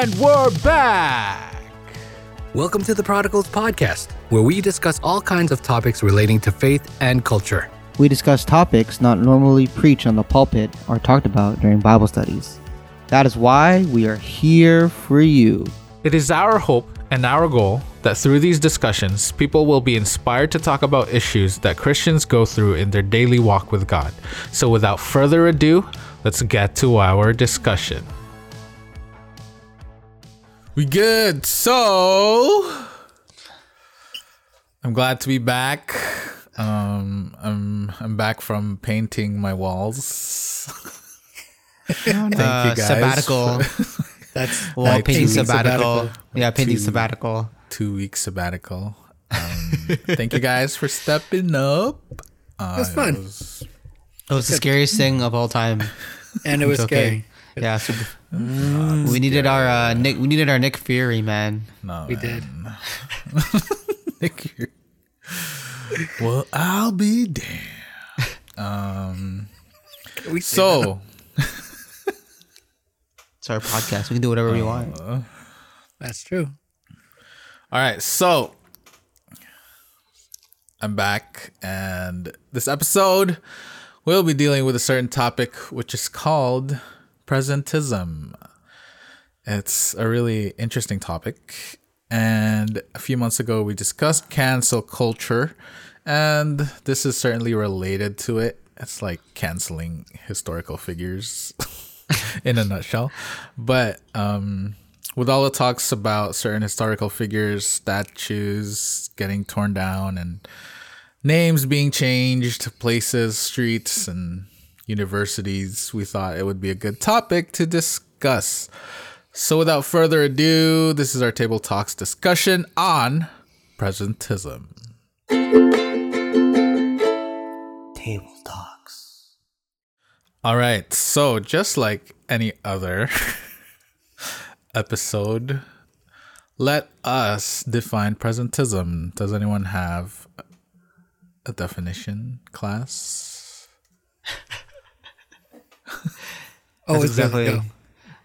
And we're back. Welcome to the Prodigals Podcast, where we discuss all kinds of topics relating to faith and culture. We discuss topics not normally preached on the pulpit or talked about during Bible studies. That is why we are here for you. It is our hope and our goal that through these discussions, people will be inspired to talk about issues that Christians go through in their daily walk with God. So, without further ado, let's get to our discussion. We good. So I'm glad to be back. Um, I'm I'm back from painting my walls. Thank Uh, you guys. sabbatical. That's Well, Like painting two weeks sabbatical. Yeah, painting Two- sabbatical. Two week sabbatical. Um, thank you guys for stepping up. Uh, That's fun. It was, It was the scariest thing of all time. and it was okay. scary. Yeah, so we needed our uh, Nick. We needed our Nick Fury, man. no, We man. did. Thank you. well, I'll be damned. Um. We So. It's our podcast. We can do whatever we want. that's true. All right, so I'm back, and this episode we'll be dealing with a certain topic, which is called presentism. It's a really interesting topic, and a few months ago we discussed cancel culture, and this is certainly related to it. It's like canceling historical figures in a nutshell, but um with all the talks about certain historical figures, statues getting torn down, and names being changed, places, streets, and universities, we thought it would be a good topic to discuss. So, without further ado, this is our table talks discussion on presentism. Table talks. All right, so just like any other episode, let us define presentism. Does anyone have a definition, class? Oh, it's exactly.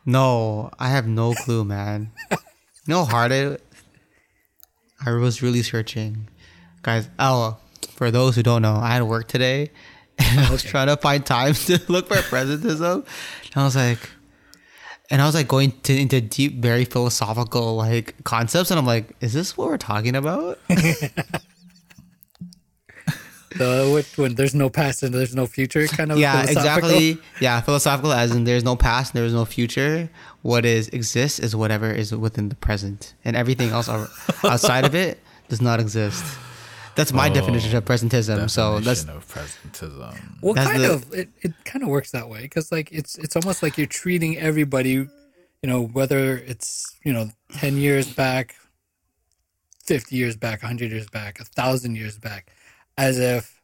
No, I have no clue, man. you know how hard it. I was really searching, guys. Oh, for those who don't know, I had work today, and I was trying to find time to look for presentism. And I was like, and I was like going to, into deep, very philosophical like concepts, and I'm like, is this what we're talking about? The which when there's no past and there's no future, kind of. yeah, philosophical. exactly. Yeah, philosophical as in there's no past, there is no future. What is exists is whatever is within the present, and everything else outside of it does not exist. That's my oh, definition of presentism. So that's Definition of presentism. Well, That's kind the- of. It, it kind of works that way because like it's it's almost like you're treating everybody, you know, whether it's you know ten years back, fifty years back, hundred years back, a thousand years back, as if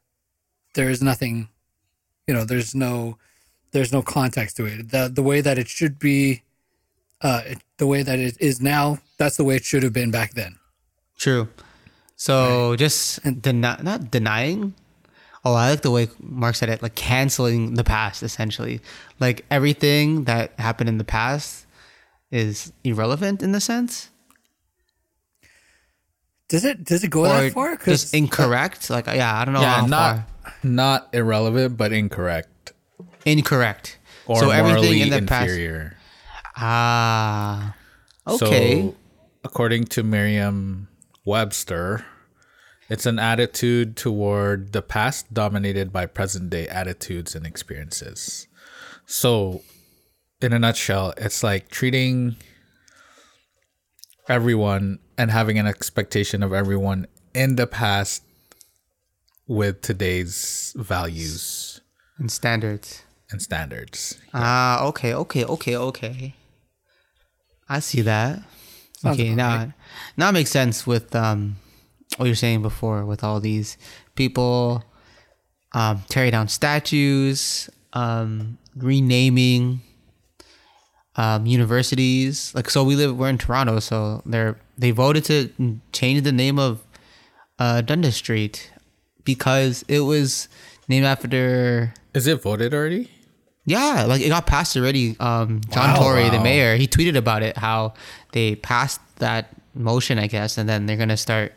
there is nothing, you know, there's no there's no context to it. The the way that it should be, uh, it, the way that it is now, that's the way it should have been back then. true. So just deny, not denying. Oh, I like the way Mark said it, like canceling the past, essentially. Like everything that happened in the past is irrelevant in the sense. Does it does it go or that far? just incorrect. Like, yeah, I don't know. yeah, how not far. not irrelevant, but incorrect incorrect. or so everything morally in the inferior. past. Ah, okay. So, according to Merriam Webster, it's an attitude toward the past dominated by present day attitudes and experiences. So, in a nutshell, it's like treating everyone and having an expectation of everyone in the past with today's values and standards. and standards. Ah, okay, okay, okay, okay. I see that. Sounds okay, now right. now it makes sense with um what you're saying before with all these people um tearing down statues, um renaming um universities. Like so we live we're in Toronto, so they're they voted to change the name of uh Dundas Street because it was named after Is it voted already? Yeah, like it got passed already. Um, John Wow. Tory, the mayor, he tweeted about it how they passed that motion, I guess, and then they're gonna start,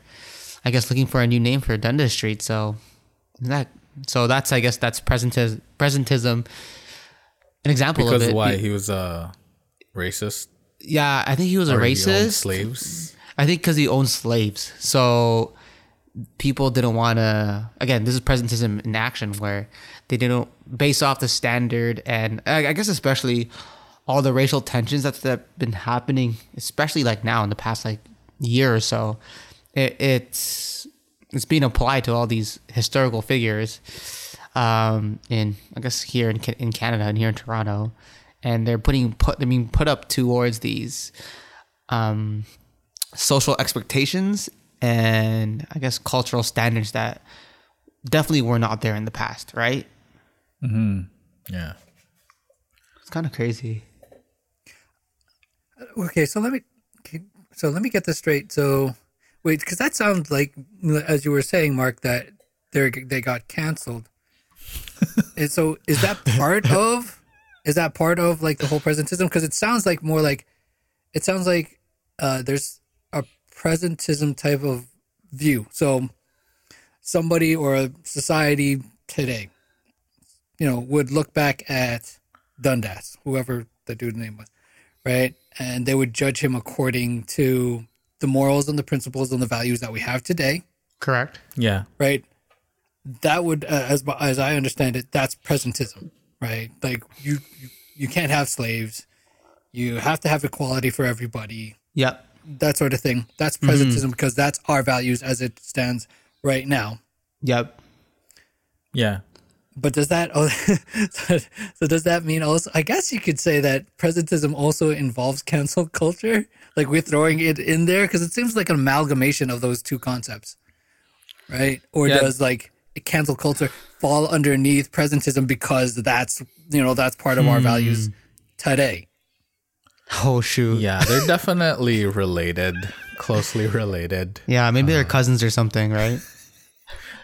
I guess, looking for a new name for Dundas Street. So that, so that's I guess that's presentism. Presentism. An example Because of it. why he was a racist Yeah, I think he was a or he owned racist. slaves. I think because he owned slaves, so people didn't want to. Again, this is presentism in action, where they didn't base off the standard, and I, I guess especially all the racial tensions that's that been happening, especially like now in the past like year or so. It, it's it's being applied to all these historical figures, um, in I guess here in in Canada and here in Toronto, and they're putting put they're being put up towards these. Um, social expectations and I guess cultural standards that definitely were not there in the past, right? Hmm. Yeah. It's kind of crazy. Okay, so let me so let me get this straight. So wait, because that sounds like as you were saying, Mark, that they they got canceled. and so is that part of is that part of like the whole presentism? Because it sounds like more like it sounds like uh, there's a presentism type of view. So somebody or a society today, you know, would look back at Dundas, whoever the dude's name was, right? And they would judge him according to the morals and the principles and the values that we have today, Correct. Yeah. right? That would, uh, as as I understand it, that's presentism, right? Like you, you you can't have slaves, you have to have equality for everybody, Yep. that sort of thing. That's mm-hmm. presentism because that's our values as it stands right now. Yep. Yeah. But does that oh, so does that mean also I guess you could say that presentism also involves cancel culture? Like we're throwing it in there because it seems like an amalgamation of those two concepts. Right? Or Yeah. does like cancel culture fall underneath presentism because that's you know that's part of our values today. Oh shoot. Yeah. They're definitely related, closely related, Yeah, maybe they're cousins or something, right?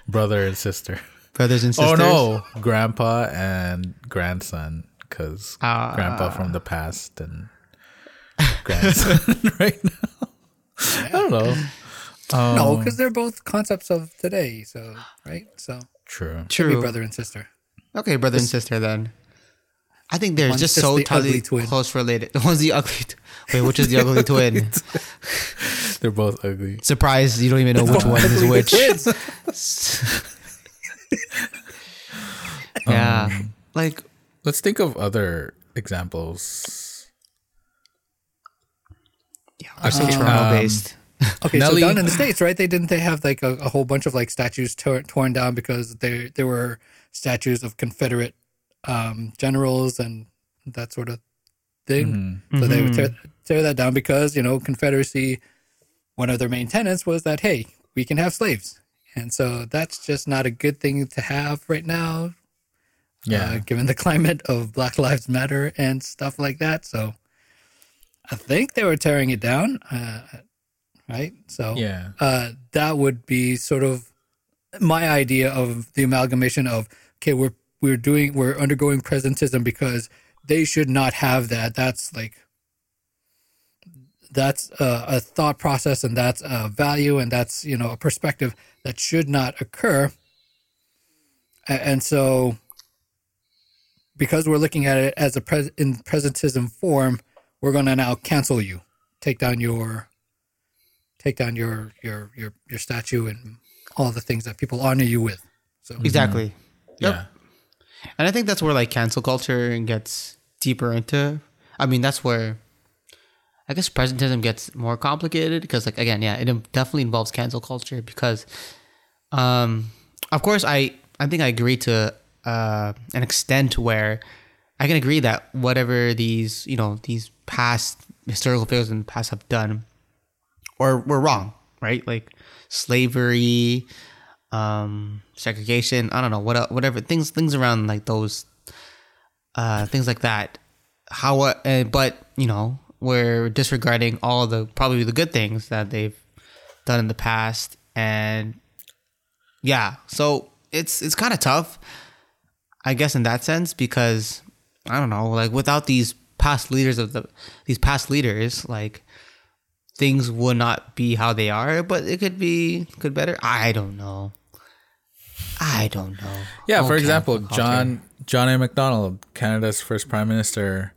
brother and sister. Brothers and sisters. Oh no, grandpa and grandson, because Ah. grandpa from the past and grandson right now. I don't know. No, um, because they're both concepts of today. So right, so True. maybe True. brother and sister. Okay, brother and sister then. I think they're just just so the ugly tightly twin. close related. The one's the ugly. T- Wait, which is the ugly twin? They're both ugly. Surprised you don't even know which one is which. Um, yeah, like Let's think of other examples. Yeah, I say um, Toronto based. Okay, Nelly- so down in the states, right? They didn't they have like a, a whole bunch of like statues tor- torn down because there there were statues of Confederate um, generals and that sort of thing. So they would tear, tear that down because you know Confederacy. One of their main tenets was that hey, we can have slaves, and so that's just not a good thing to have right now. Yeah. uh, given the climate of Black Lives Matter and stuff like that. So I think they were tearing it down, uh, right? So Yeah. uh, that would be sort of my idea of the amalgamation of okay, we're we're doing we're undergoing presentism because they should not have that. That's like that's a, a thought process and that's a value and that's you know a perspective that should not occur. A- And so, because we're looking at it as a pres- in presentism form, we're going to now cancel you, take down your take down your your your your statue and all the things that people honor you with. So Exactly. Yep. Yeah. And I think that's where like cancel culture gets deeper into. I mean, that's where I guess presentism gets more complicated because, like, again, yeah, it definitely involves cancel culture because, um, of course, I I think I agree to uh, an extent where I can agree that whatever these you know these past historical figures in the past have done or were wrong, right? Like slavery, um, segregation. I don't know what whatever things things around like those uh, things like that. How uh, but you know we're disregarding all the probably the good things that they've done in the past and yeah so it's it's kind of tough i guess in that sense because I don't know, like without these past leaders of the these past leaders, like things would not be how they are, but it could be could better. I don't know. I don't know. Yeah, Oh, for example. John John A. Macdonald, Canada's first prime minister,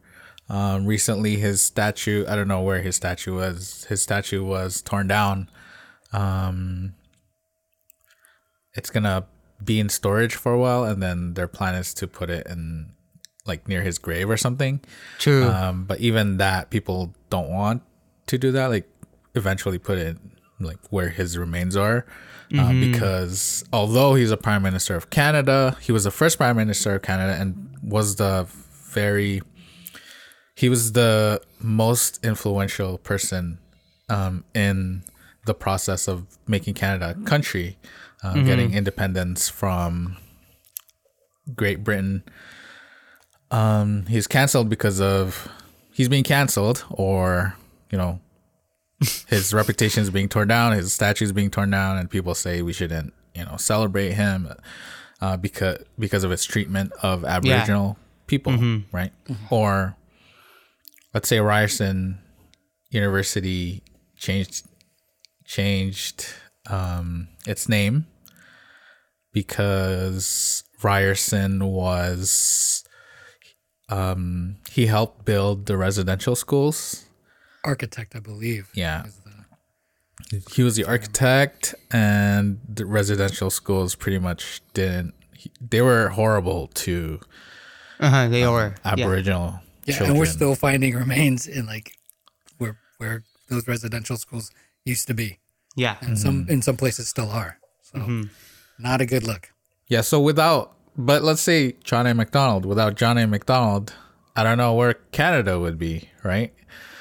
um, recently his statue. I don't know where his statue was. His statue was torn down. Um, it's gonna be in storage for a while, and then their plan is to put it in like near his grave or something. True. Um, but even that, people don't want to do that. Like, eventually put it like where his remains are, uh, because although he's a prime minister of Canada, he was the first prime minister of Canada and was the very he was the most influential person um, in the process of making Canada a country, uh, getting independence from Great Britain. Um, he's canceled because of he's being canceled, or you know, his reputation is being torn down, his statue is being torn down, and people say we shouldn't, you know, celebrate him uh, because because of his treatment of Aboriginal people, right? Or let's say Ryerson University changed changed um, its name because Ryerson was um, he helped build the residential schools. Architect, I believe. Yeah. is the- He was the architect, and the residential schools pretty much didn't. They were horrible to uh-huh, they um, were. Yeah. Aboriginal Yeah, children. and we're still finding remains in like where where those residential schools used to be, Yeah. and some mm-hmm. in some places still are. So, mm-hmm. not a good look. Yeah, so without, but let's say John A. Macdonald, without John A. Macdonald, I don't know where Canada would be, right?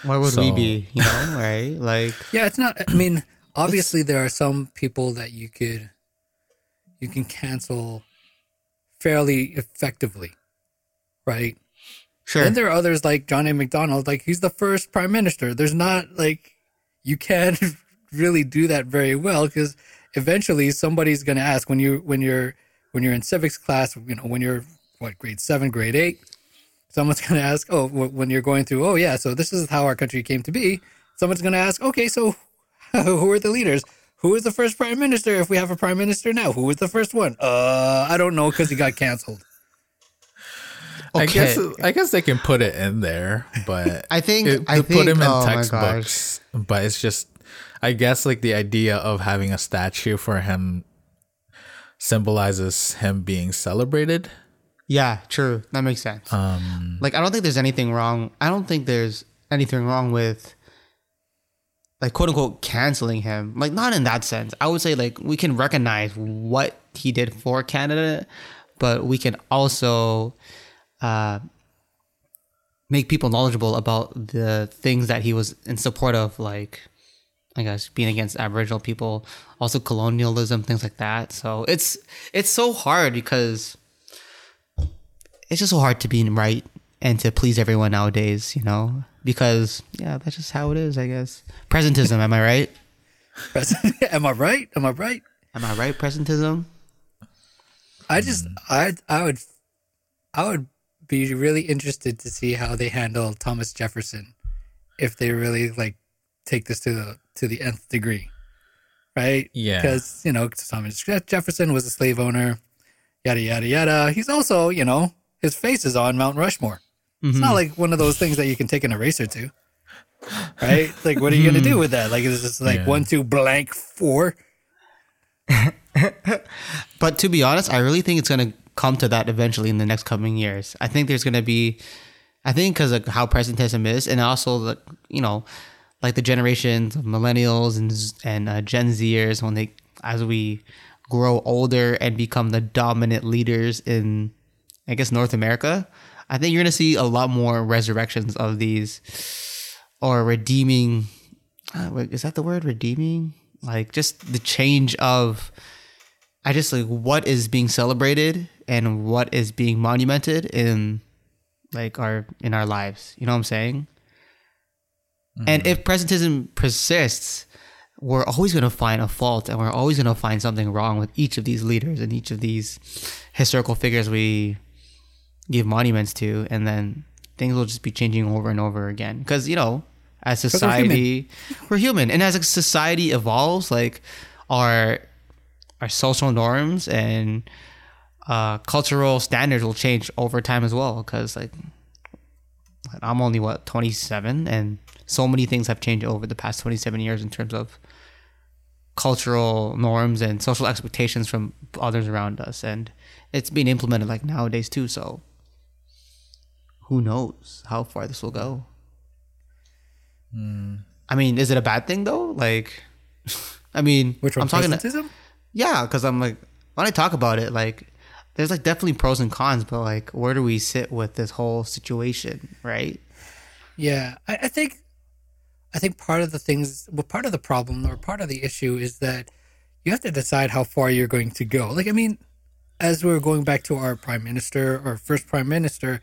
Where would we be? You know, right? Like, Yeah, it's not. I mean, obviously there are some people that you could you can cancel fairly effectively, right? sure. Then there are others like John A. Macdonald, like he's the first prime minister. There's not like you can't really do that very well because eventually somebody's going to ask when you when you're when you're in civics class, you know, when you're what grade seven, grade eight, someone's going to ask, oh, wh- when you're going through, oh yeah, so this is how our country came to be. Someone's going to ask, okay, so who are the leaders? Who is the first prime minister? If we have a prime minister now, who was the first one? Uh, I don't know because he got canceled. I Okay. guess I guess they can put it in there, but I think- it, I to put think- him in oh my textbooks. But it's just, I guess, like the idea of having a statue for him symbolizes him being celebrated. Yeah, true. That makes sense. Um, like I don't think there's anything wrong. I don't think there's anything wrong with like quote unquote canceling him. Like not in that sense. I would say like we can recognize what he did for Canada, but we can also uh make people knowledgeable about the things that he was in support of like I guess being against Aboriginal people, also colonialism, things like that. So it's it's so hard because it's just so hard to be right and to please everyone nowadays, you know? Because yeah, that's just how it is, I guess. Presentism, am I right? Am I right? Am I right? Am I right? Presentism? I just I I would I would be really interested to see how they handle Thomas Jefferson if they really like take this to the to the nth degree. Right? Yeah. Because, you know, Thomas Jefferson was a slave owner, yada yada yada. He's also, you know, his face is on Mount Rushmore. It's not like one of those things that you can take an eraser to. Right? Like what are you gonna do with that? Like it's just like Yeah. one, two, blank, four. But to be honest, I really think it's going to come to that eventually in the next coming years. I think there's going to be, I think because of how presentism is, and also the, you know, like the generations of millennials and and uh, Gen Zers when they as we grow older and become the dominant leaders in, I guess North America. I think you're going to see a lot more resurrections of these, or redeeming. Uh, is that the word redeeming? Like just the change of I just like what is being celebrated and what is being monumented in like our in our lives. You know what I'm saying? And if presentism persists, we're always going to find a fault and we're always going to find something wrong with each of these leaders and each of these historical figures we give monuments to, and then things will just be changing over and over again. Because you know, as we're human. society, we're human, and as a society evolves, like our our social norms and uh, cultural standards will change over time as well. Because like, I'm only what 27, and so many things have changed over the past 27 years in terms of cultural norms and social expectations from others around us and it's being implemented like nowadays too so who knows how far this will go hmm. i mean is it a bad thing though like i mean Which one? i'm talking Presentism? yeah because i'm like when i talk about it like there's like definitely pros and cons but like where do we sit with this whole situation right Yeah, I, I think, I think part of the things, well, part of the problem or part of the issue is that you have to decide how far you're going to go. Like, I mean, as we're going back to our prime minister, our first prime minister,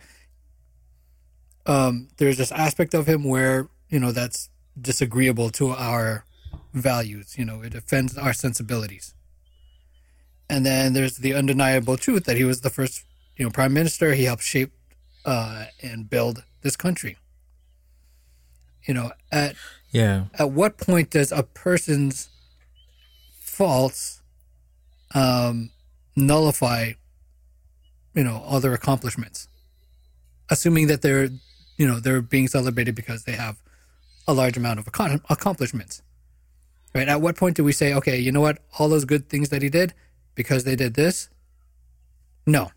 um, there's this aspect of him where you know that's disagreeable to our values. You know, it offends our sensibilities. And then there's the undeniable truth that he was the first, you know, prime minister. He helped shape uh, and build this country. You know, at Yeah. at what point does a person's faults um, nullify, you know, all their accomplishments? Assuming that they're, you know, they're being celebrated because they have a large amount of accom- accomplishments, right? At what point do we say, okay, you know what, all those good things that he did because they did this? No,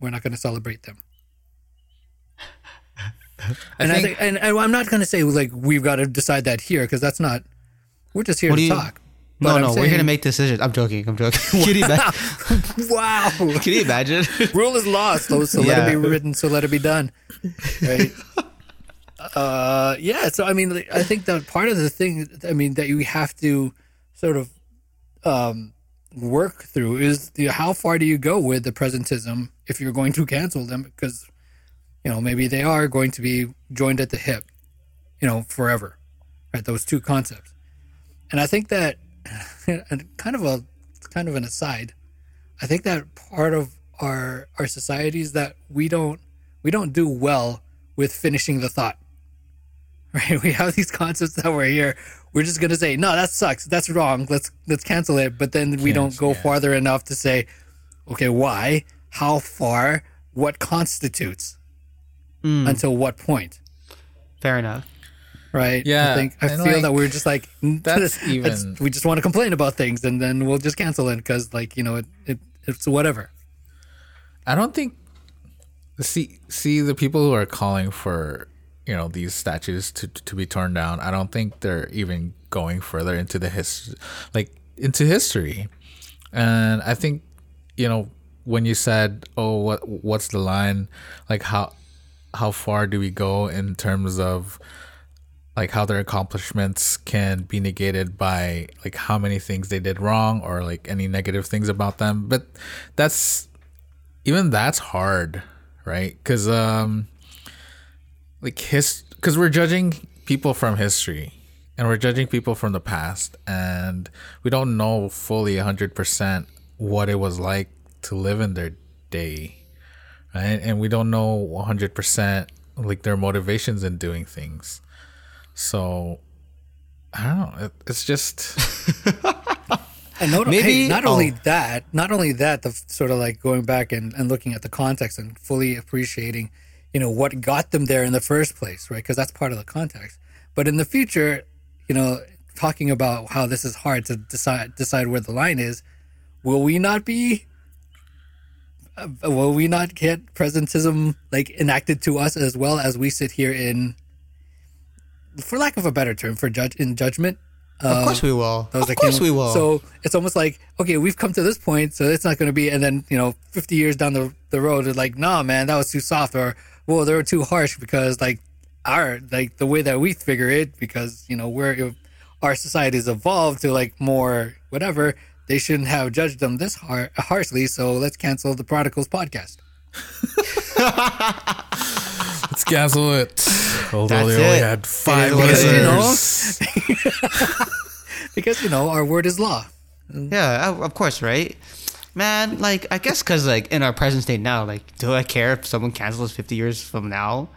we're not going to celebrate them. and I think, and, and I'm not going to say like we've got to decide that here because that's not. We're just here to you- talk. No I'm no we're gonna make decisions i'm joking i'm joking can you imagine, Wow, can you imagine? rule is law, so so let Yeah. it be written, so let it be done. Right. uh, yeah. So I mean, I think that part of the thing, I mean, that you have to sort of um, work through is the, how far do you go with the presentism if you're going to cancel them because you know maybe they are going to be joined at the hip, you know, forever, right? Those two concepts, and I think that, kind of a kind of an aside. I think that part of our our society is that we don't we don't do well with finishing the thought. Right? We have these concepts that we're here. We're just gonna say, no, that sucks. That's wrong. Let's let's cancel it. But then we don't go farther enough to say, okay, why? How far? What constitutes? Hmm. Until what point? fair enough Right? Yeah, I think I feel like, that we're just like that's even- we just want to complain about things and then we'll just cancel it because like you know it, it it's whatever. I don't think see see the people who are calling for you know these statues to to be torn down. I don't think they're even going further into the history, like into history. And I think you know when you said, "Oh, what what's the line?" Like how how far do we go in terms of like how their accomplishments can be negated by like how many things they did wrong or like any negative things about them. But that's even that's hard right? Because um like his because we're judging people from history and we're judging people from the past and we don't know fully 100% what it was like to live in their day right? And we don't know 100% like their motivations in doing things so i don't know it, it's just And not, Maybe- hey, not only oh. that, not only that, the sort of like going back and, and looking at the context and fully appreciating, you know, what got them there in the first place, right? Because that's part of the context. But in the future, you know, talking about how this is hard to decide decide where the line is, will we not be? Uh, will we not get presentism like enacted to us as well as we sit here in, for lack of a better term, for judge in judgment? of course um, we will of course we will So it's almost like, okay, we've come to this point, so it's not going to be, and then, you know, 50 years down the, the road, it's like, nah, man, that was too soft, or, well, they were too harsh because, like, our, like, the way that we figure it, because, you know, we're, our society has evolved to, like, more whatever, they shouldn't have judged them this har- harshly, so let's cancel the Prodigals podcast. let's cancel it although That's they only it. had five It is what it listeners Because, you know, our word is law. Yeah, of of course, right? Man, like I guess because like in our present state now, like do I care if someone cancels fifty years from now?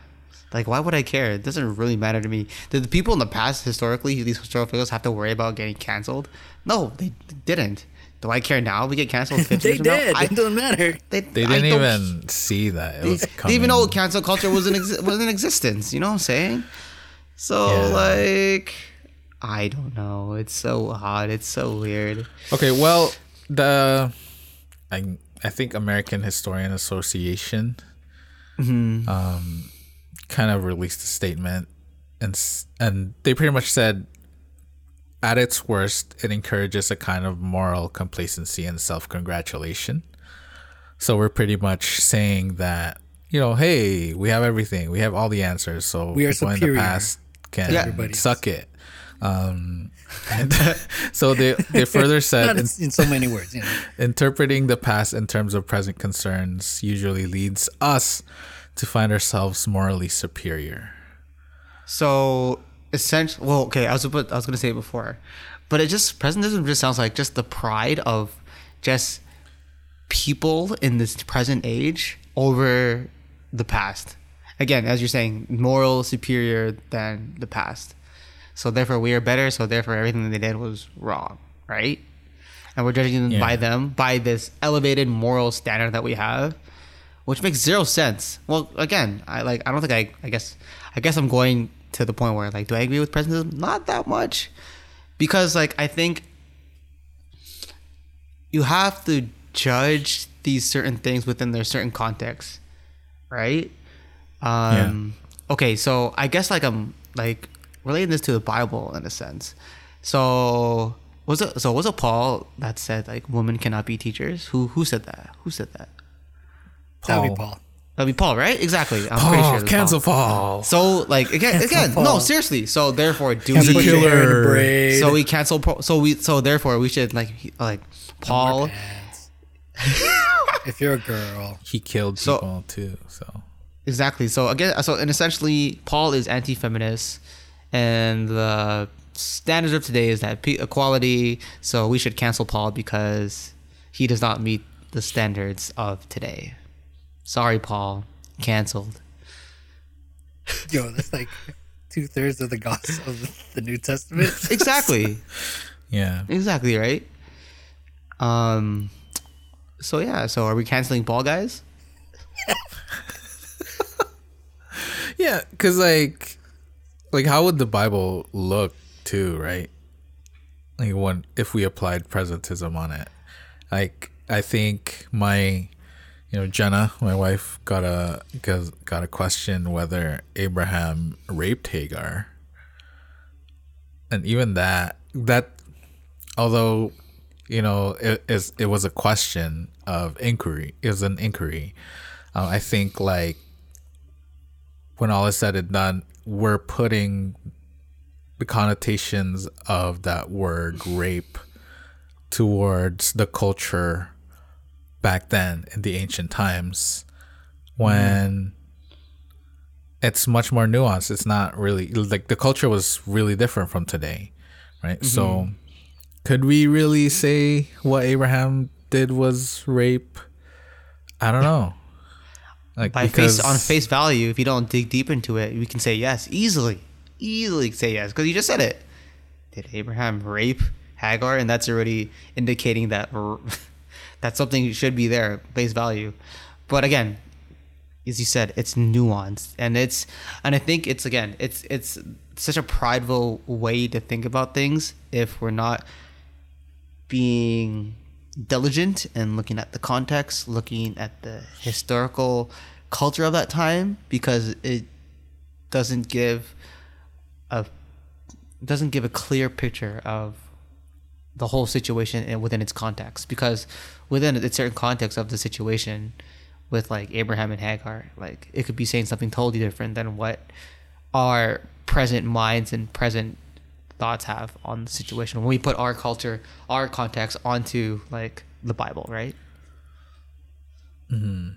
Like why would I care? It doesn't really matter to me. Did the people in the past historically these historical figures have to worry about getting canceled? No, they didn't. Do I care now? We get canceled fifty They years from now? did. I, it doesn't matter. they, They didn't even see that. It They, was they even know cancel culture was in exi- was in existence. You know what I'm saying? So Yeah. like, I don't know. It's so odd. It's so weird. Okay, well, the I I think American Historian Association um kind of released a statement and and they pretty much said at its worst it encourages a kind of moral complacency and self-congratulation. So we're pretty much saying that you know, hey, we have everything. We have all the answers. So We are people in superior the past can to everybody suck it. Um, and so they they further said in, in, in so many words, you know. interpreting the past in terms of present concerns usually leads us to find ourselves morally superior. So essentially, well, okay, I was about, I was gonna say it before, but it just presentism just sounds like just the pride of just people in this present age over the past. Again, as you're saying, moral superior than the past. So therefore, we are better. So therefore, everything that they did was wrong, right? And we're judging them Yeah. by them by this elevated moral standard that we have, which makes zero sense. Well, again, I like I don't think I I guess I guess I'm going to the point where like do I agree with presentism? Not that much, because like I think you have to judge these certain things within their certain context, right? Um, Okay, so I guess like I'm like relating this to the Bible in a sense. So was it so was it Paul that said like women cannot be teachers? Who who said that? Who said that? That would be Paul. That'd be Paul, right? Exactly. I'm pretty sure. cancel Paul. Paul. So like again, Cancel again, no, seriously. So therefore, do Put we? your hair in a killer. So we cancel. Paul- So we. So therefore, we should like he- like Paul. If you're a girl, He killed So- too. So Exactly. So again, so and essentially, Paul is anti-feminist, and the standards of today is that equality. So we should cancel Paul because he does not meet the standards of today. Sorry, Paul. Canceled. yo, that's like two thirds of the gospel of the New Testament. Exactly. yeah, exactly right. Um. So yeah. So are we canceling Paul, guys? yeah, because like, like how would the Bible look too, right? Like when if we applied presentism on it, like I think my, you know, Jenna, my wife, got a got a question whether Abraham raped Hagar, and even that that, although, you know, it is it was a question of inquiry. It was an inquiry. Uh, I think like when all is said and done, we're putting the connotations of that word rape towards the culture back then in the ancient times when it's much more nuanced. It's not really like the culture was really different from today, right? So mm-hmm. could we really say what Abraham did was rape? I don't know. Like By face on face value, if you don't dig deep into it, we can say yes easily, easily say yes because you just said it. Did Abraham rape Hagar? And that's already indicating that that something should be there, base value. But again, as you said, it's nuanced, and it's and I think it's again, it's it's such a prideful way to think about things if we're not being diligent and looking at the context, looking at the historical culture of that time, because it doesn't give a doesn't give a clear picture of the whole situation and within its context. Because within a certain context of the situation, with like Abraham and Hagar, like it could be saying something totally different than what our present minds and present thoughts have on the situation when we put our culture, our context onto like the Bible, right? Hmm.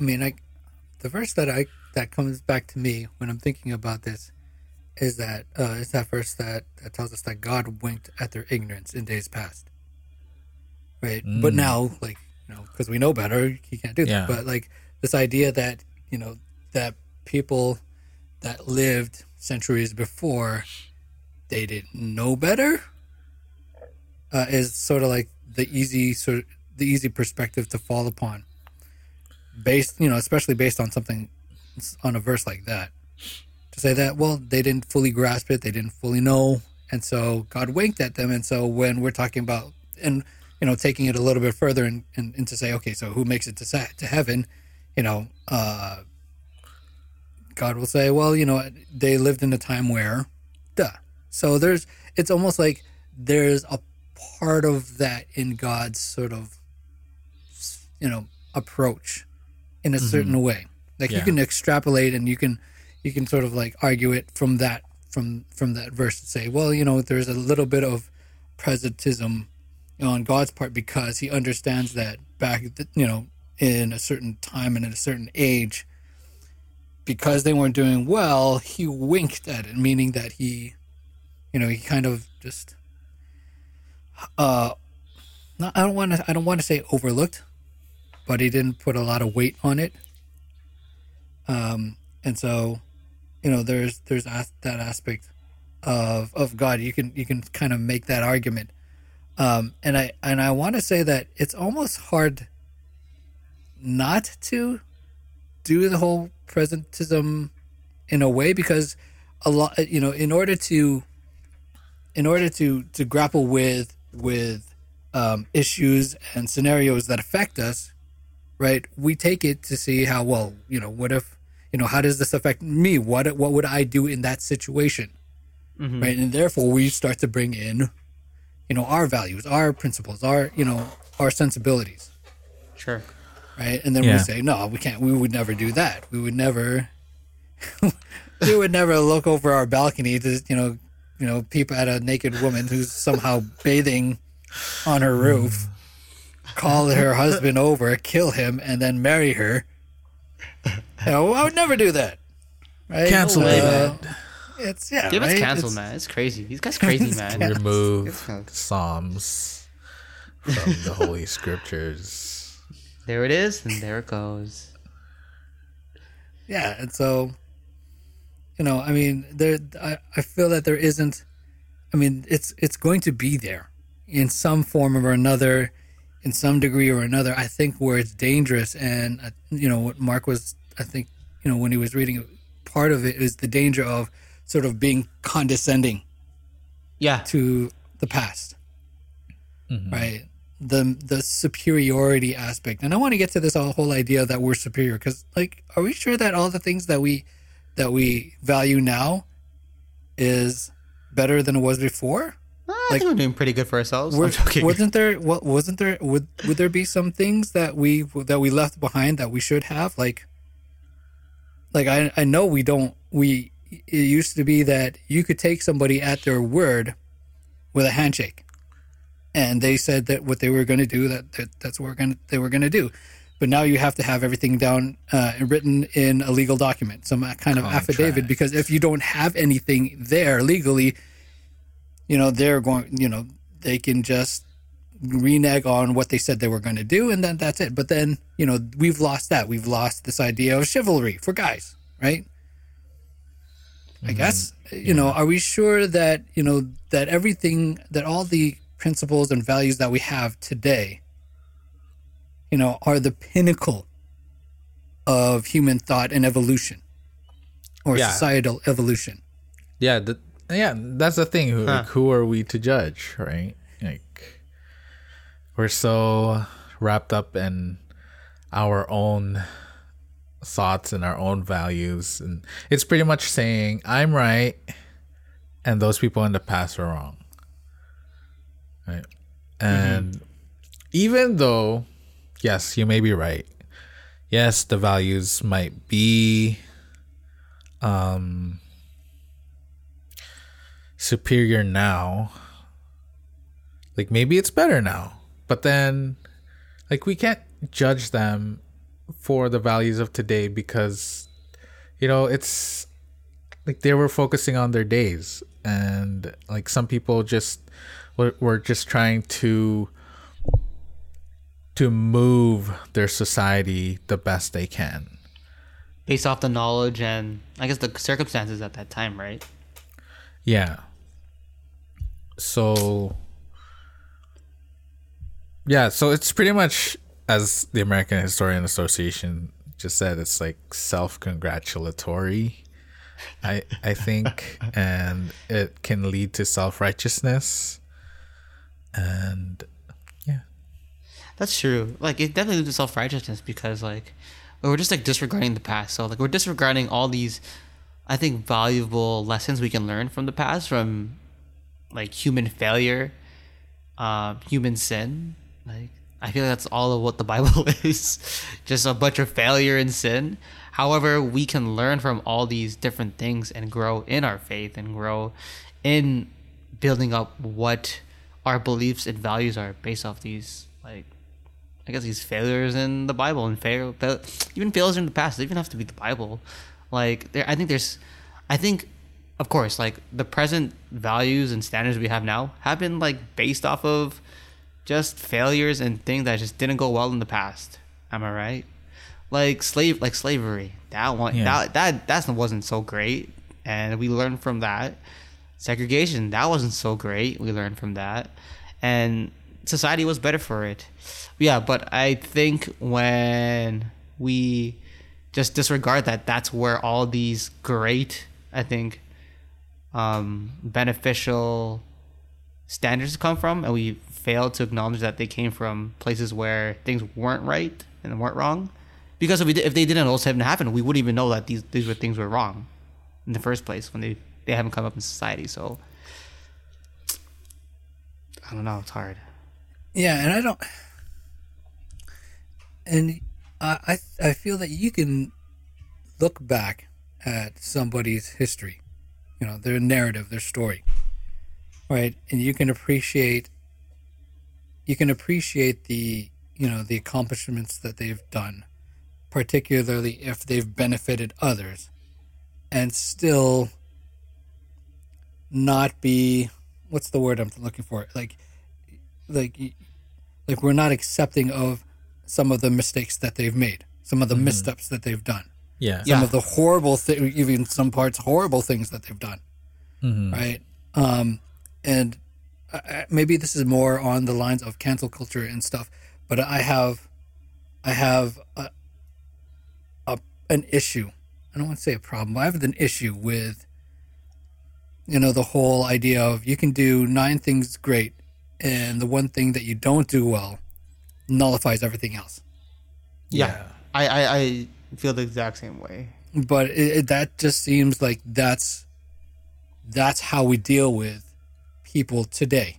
I mean, I the verse that I that comes back to me when I'm thinking about this is that uh, it's that verse that, that tells us that God winked at their ignorance in days past. right? But now, like you know, because we know better, he can't do that. Yeah. But like this idea that you know that people that lived centuries before they didn't know better uh, is sort of like the easy sort of the easy perspective to fall upon based you know especially based on something on a verse like that to say that well they didn't fully grasp it they didn't fully know and so god winked at them. And so when we're talking about and you know taking it a little bit further and, and, and to say okay so who makes it to sa- to heaven? You know uh god will say well you know they lived in a time where duh. So there's it's almost like there's a part of that in god's sort of you know approach in a certain way. Like you can extrapolate and you can you can sort of like argue it from that from from that verse and say well you know there's a little bit of presentism on god's part because he understands that back you know in a certain time and in a certain age because they weren't doing well he winked at it meaning that he you know he kind of just uh not, i don't want to i don't want to say overlooked but he didn't put a lot of weight on it. Um and so you know there's there's as- that aspect of of god. You can you can kind of make that argument. Um and i and i want to say that it's almost hard not to do the whole presentism in a way because a lot you know in order to in order to to grapple with with um, issues and scenarios that affect us right we take it to see how well you know what if you know how does this affect me what what would i do in that situation mm-hmm. right and therefore we start to bring in you know our values our principles our you know our sensibilities Sure. right? And then Yeah. we say, no, we can't. We would never do that. We would never. we would never look over our balcony to you know, you know, peep at a naked woman who's somehow bathing on her roof, mm. call her husband over, kill him, and then marry her. You know, I would never do that. Right? Cancel Uh, it. It's yeah. Give us right? cancel, It's- man. It's crazy. These guys crazy, man. Remove Psalms from the Holy Scriptures. There it is, and there it goes. yeah and so you know i mean there I, I feel that there isn't i mean it's it's going to be there in some form or another in some degree or another i think where it's dangerous and uh, you know what mark was i think you know when he was reading part of it is the danger of sort of being condescending Yeah. to the past. Right? The the superiority aspect. And i want to get to this whole idea that we're superior because like are we sure that all the things that we that we value now is better than it was before I Like- think we're doing pretty good for ourselves. Wasn't there what wasn't there would would there be some things that we that we left behind that we should have? Like like i i know we don't we it used to be that you could take somebody at their word with a handshake. And they said that what they were going to do that, that that's what we're going they were going to do. But now you have to have everything down uh, and written in a legal document some kind of affidavit. Because if you don't have anything there legally you know they're going you know they can just renege on what they said they were going to do and then that's it. But then you know we've lost that. We've lost this idea of chivalry for guys right? I mm-hmm. guess you know are we sure that you know that everything that all the principles and values that we have today you know are the pinnacle of human thought and evolution or Yeah. societal evolution? Yeah, the, yeah, that's the thing. Who, like, who are we to judge, right? Like, we're so wrapped up in our own thoughts and our own values, and it's pretty much saying I'm right, and those people in the past are wrong, right? And even though, yes, you may be right. Yes, the values might be um superior now like maybe it's better now but then like we can't judge them for the values of today because you know it's like they were focusing on their days and like some people just were, were just trying to to move their society the best they can. Based off the knowledge and I guess the circumstances at that time, right? Yeah. So yeah, so it's pretty much as the American Historian Association just said, it's like self-congratulatory. I I think and it can lead to self-righteousness and yeah. That's true. Like it definitely leads to self righteousness because like we're just like disregarding the past. So like we're disregarding all these, I think, valuable lessons we can learn from the past, from like human failure, um, human sin. Like I feel like that's all of what the Bible is, just a bunch of failure and sin. However, we can learn from all these different things and grow in our faith and grow in building up what our beliefs and values are based off these like I guess these failures in the Bible and fail, fail even failures in the past. They even have to be the Bible. Like there, I think there's, I think, of course, like the present values and standards we have now have been like based off of just failures and things that just didn't go well in the past. Am I right? Like slave, like slavery. That one, Yeah. that that that wasn't so great, and we learned from that. Segregation, that wasn't so great. We learned from that, and society was better for it. Yeah, but I think when we just disregard that, that's where all these great, I think, um, beneficial standards come from, and we fail to acknowledge that they came from places where things weren't right and weren't wrong. Because if we if they didn't also haven't happened, we wouldn't even know that these these were things were wrong in the first place when they they haven't come up in society. So I don't know. It's hard. Yeah, and I don't. And I I feel that you can look back at somebody's history, you know, their narrative, their story, right, and you can appreciate. You can appreciate the you know the accomplishments that they've done, particularly if they've benefited others, and still not be what's the word I'm looking for? Like like like we're not accepting of some of the mistakes that they've made some of the mm-hmm. missteps that they've done Yeah. some Yeah. of the horrible things even some parts horrible things that they've done Mhm. right um and I- I- maybe this is more on the lines of cancel culture and stuff but i have i have a, a an issue i don't want to say a problem but i have an issue with you know the whole idea of you can do nine things great and the one thing that you don't do well nullifies everything else Yeah, I, I I feel the exact same way. but it, it, that just seems like that's that's how we deal with people today.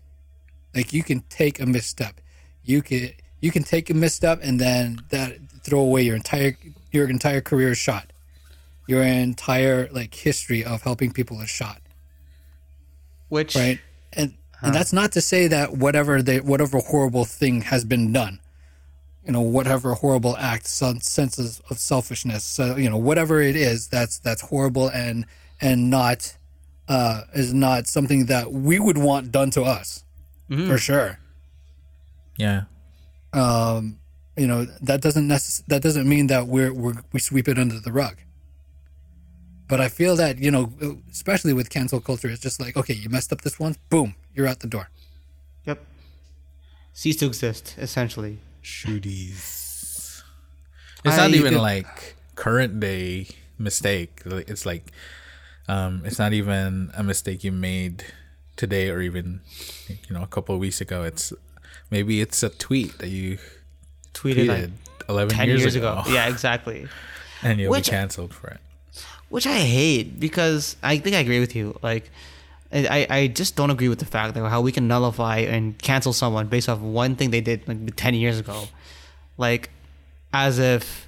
Like you can take a misstep. You can you can take a misstep and then that throw away your entire your entire career is shot. Your entire like history of helping people is shot. Which right? And and that's not to say that whatever they whatever horrible thing has been done you know whatever horrible act some senses of selfishness so you know whatever it is that's that's horrible and and not uh is not something that we would want done to us for sure Yeah. um you know that doesn't necess- that doesn't mean that we're, we're we sweep it under the rug but i feel that you know especially with cancel culture it's just like okay you messed up this once boom you're out the door Yep. Cease to exist, essentially. Shooties. It's I- not you even could- like current day mistake. It's like um it's not even a mistake you made today or even you know a couple of weeks ago. It's maybe it's a tweet that you Tweeted, tweeted like 11 ten years, years, ago, ago. Yeah, exactly. and you'll Which- be canceled for it. Which I hate because I think I agree with you. Like, I, I just don't agree with the fact that how we can nullify and cancel someone based off one thing they did like ten years ago, like, as if,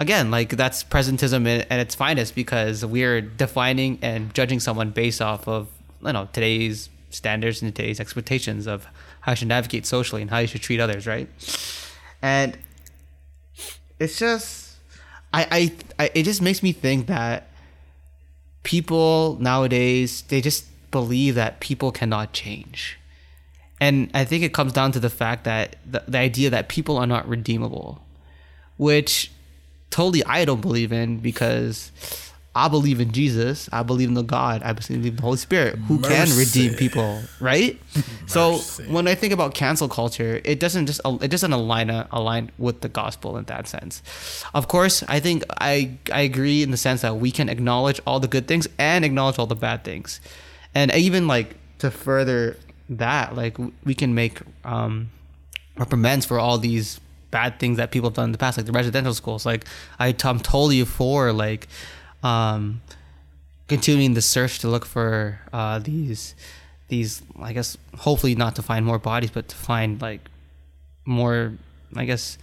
again, like that's presentism at its finest because we're defining and judging someone based off of you know today's standards and today's expectations of how you should navigate socially and how you should treat others, right? And it's just I, I I it just makes me think that people nowadays they just believe that people cannot change and I think it comes down to the fact that the, the idea that people are not redeemable, which totally I don't believe in because I believe in Jesus. I believe in the God. I believe in the Holy Spirit who can redeem people, right? so when I think about cancel culture, it doesn't just it doesn't align align with the gospel in that sense. Of course, I think I I agree in the sense that we can acknowledge all the good things and acknowledge all the bad things, and even like to further that, like we can make um, reprimands for all these bad things that people have done in the past, like the residential schools. Like I, I'm totally for like um, continuing the search to look for uh, these these I guess hopefully not to find more bodies, but to find like more I guess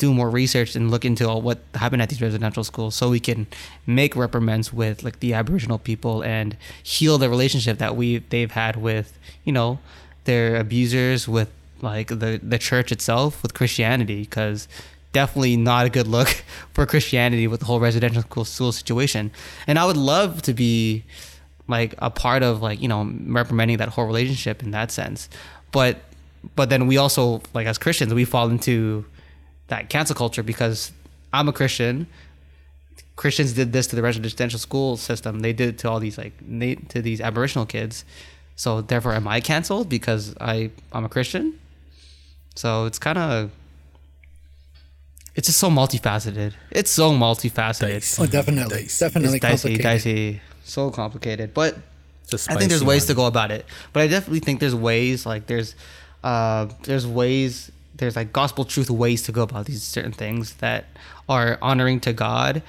do more research and look into what happened at these residential schools so we can make reprimands with like the aboriginal people and heal the relationship that we they've had with you know their abusers with like the the church itself with christianity because definitely not a good look for christianity with the whole residential school, school situation. And i would love to be like a part of like you know reprimanding that whole relationship in that sense. But but then we also like as christians we fall into that cancel culture because i'm a christian. Christians did this to the residential school system. They did it to all these like to these aboriginal kids. So therefore am i canceled because i i'm a christian? So it's kind of it's just so multifaceted. It's so multifaceted. Dicey. Oh, definitely, Dicey. definitely it's dicey complicated. dicey. So complicated. But I think there's ways one. to go about it, but I definitely think there's ways like there's uh there's ways there's like gospel truth ways to go about these certain things that are honoring to God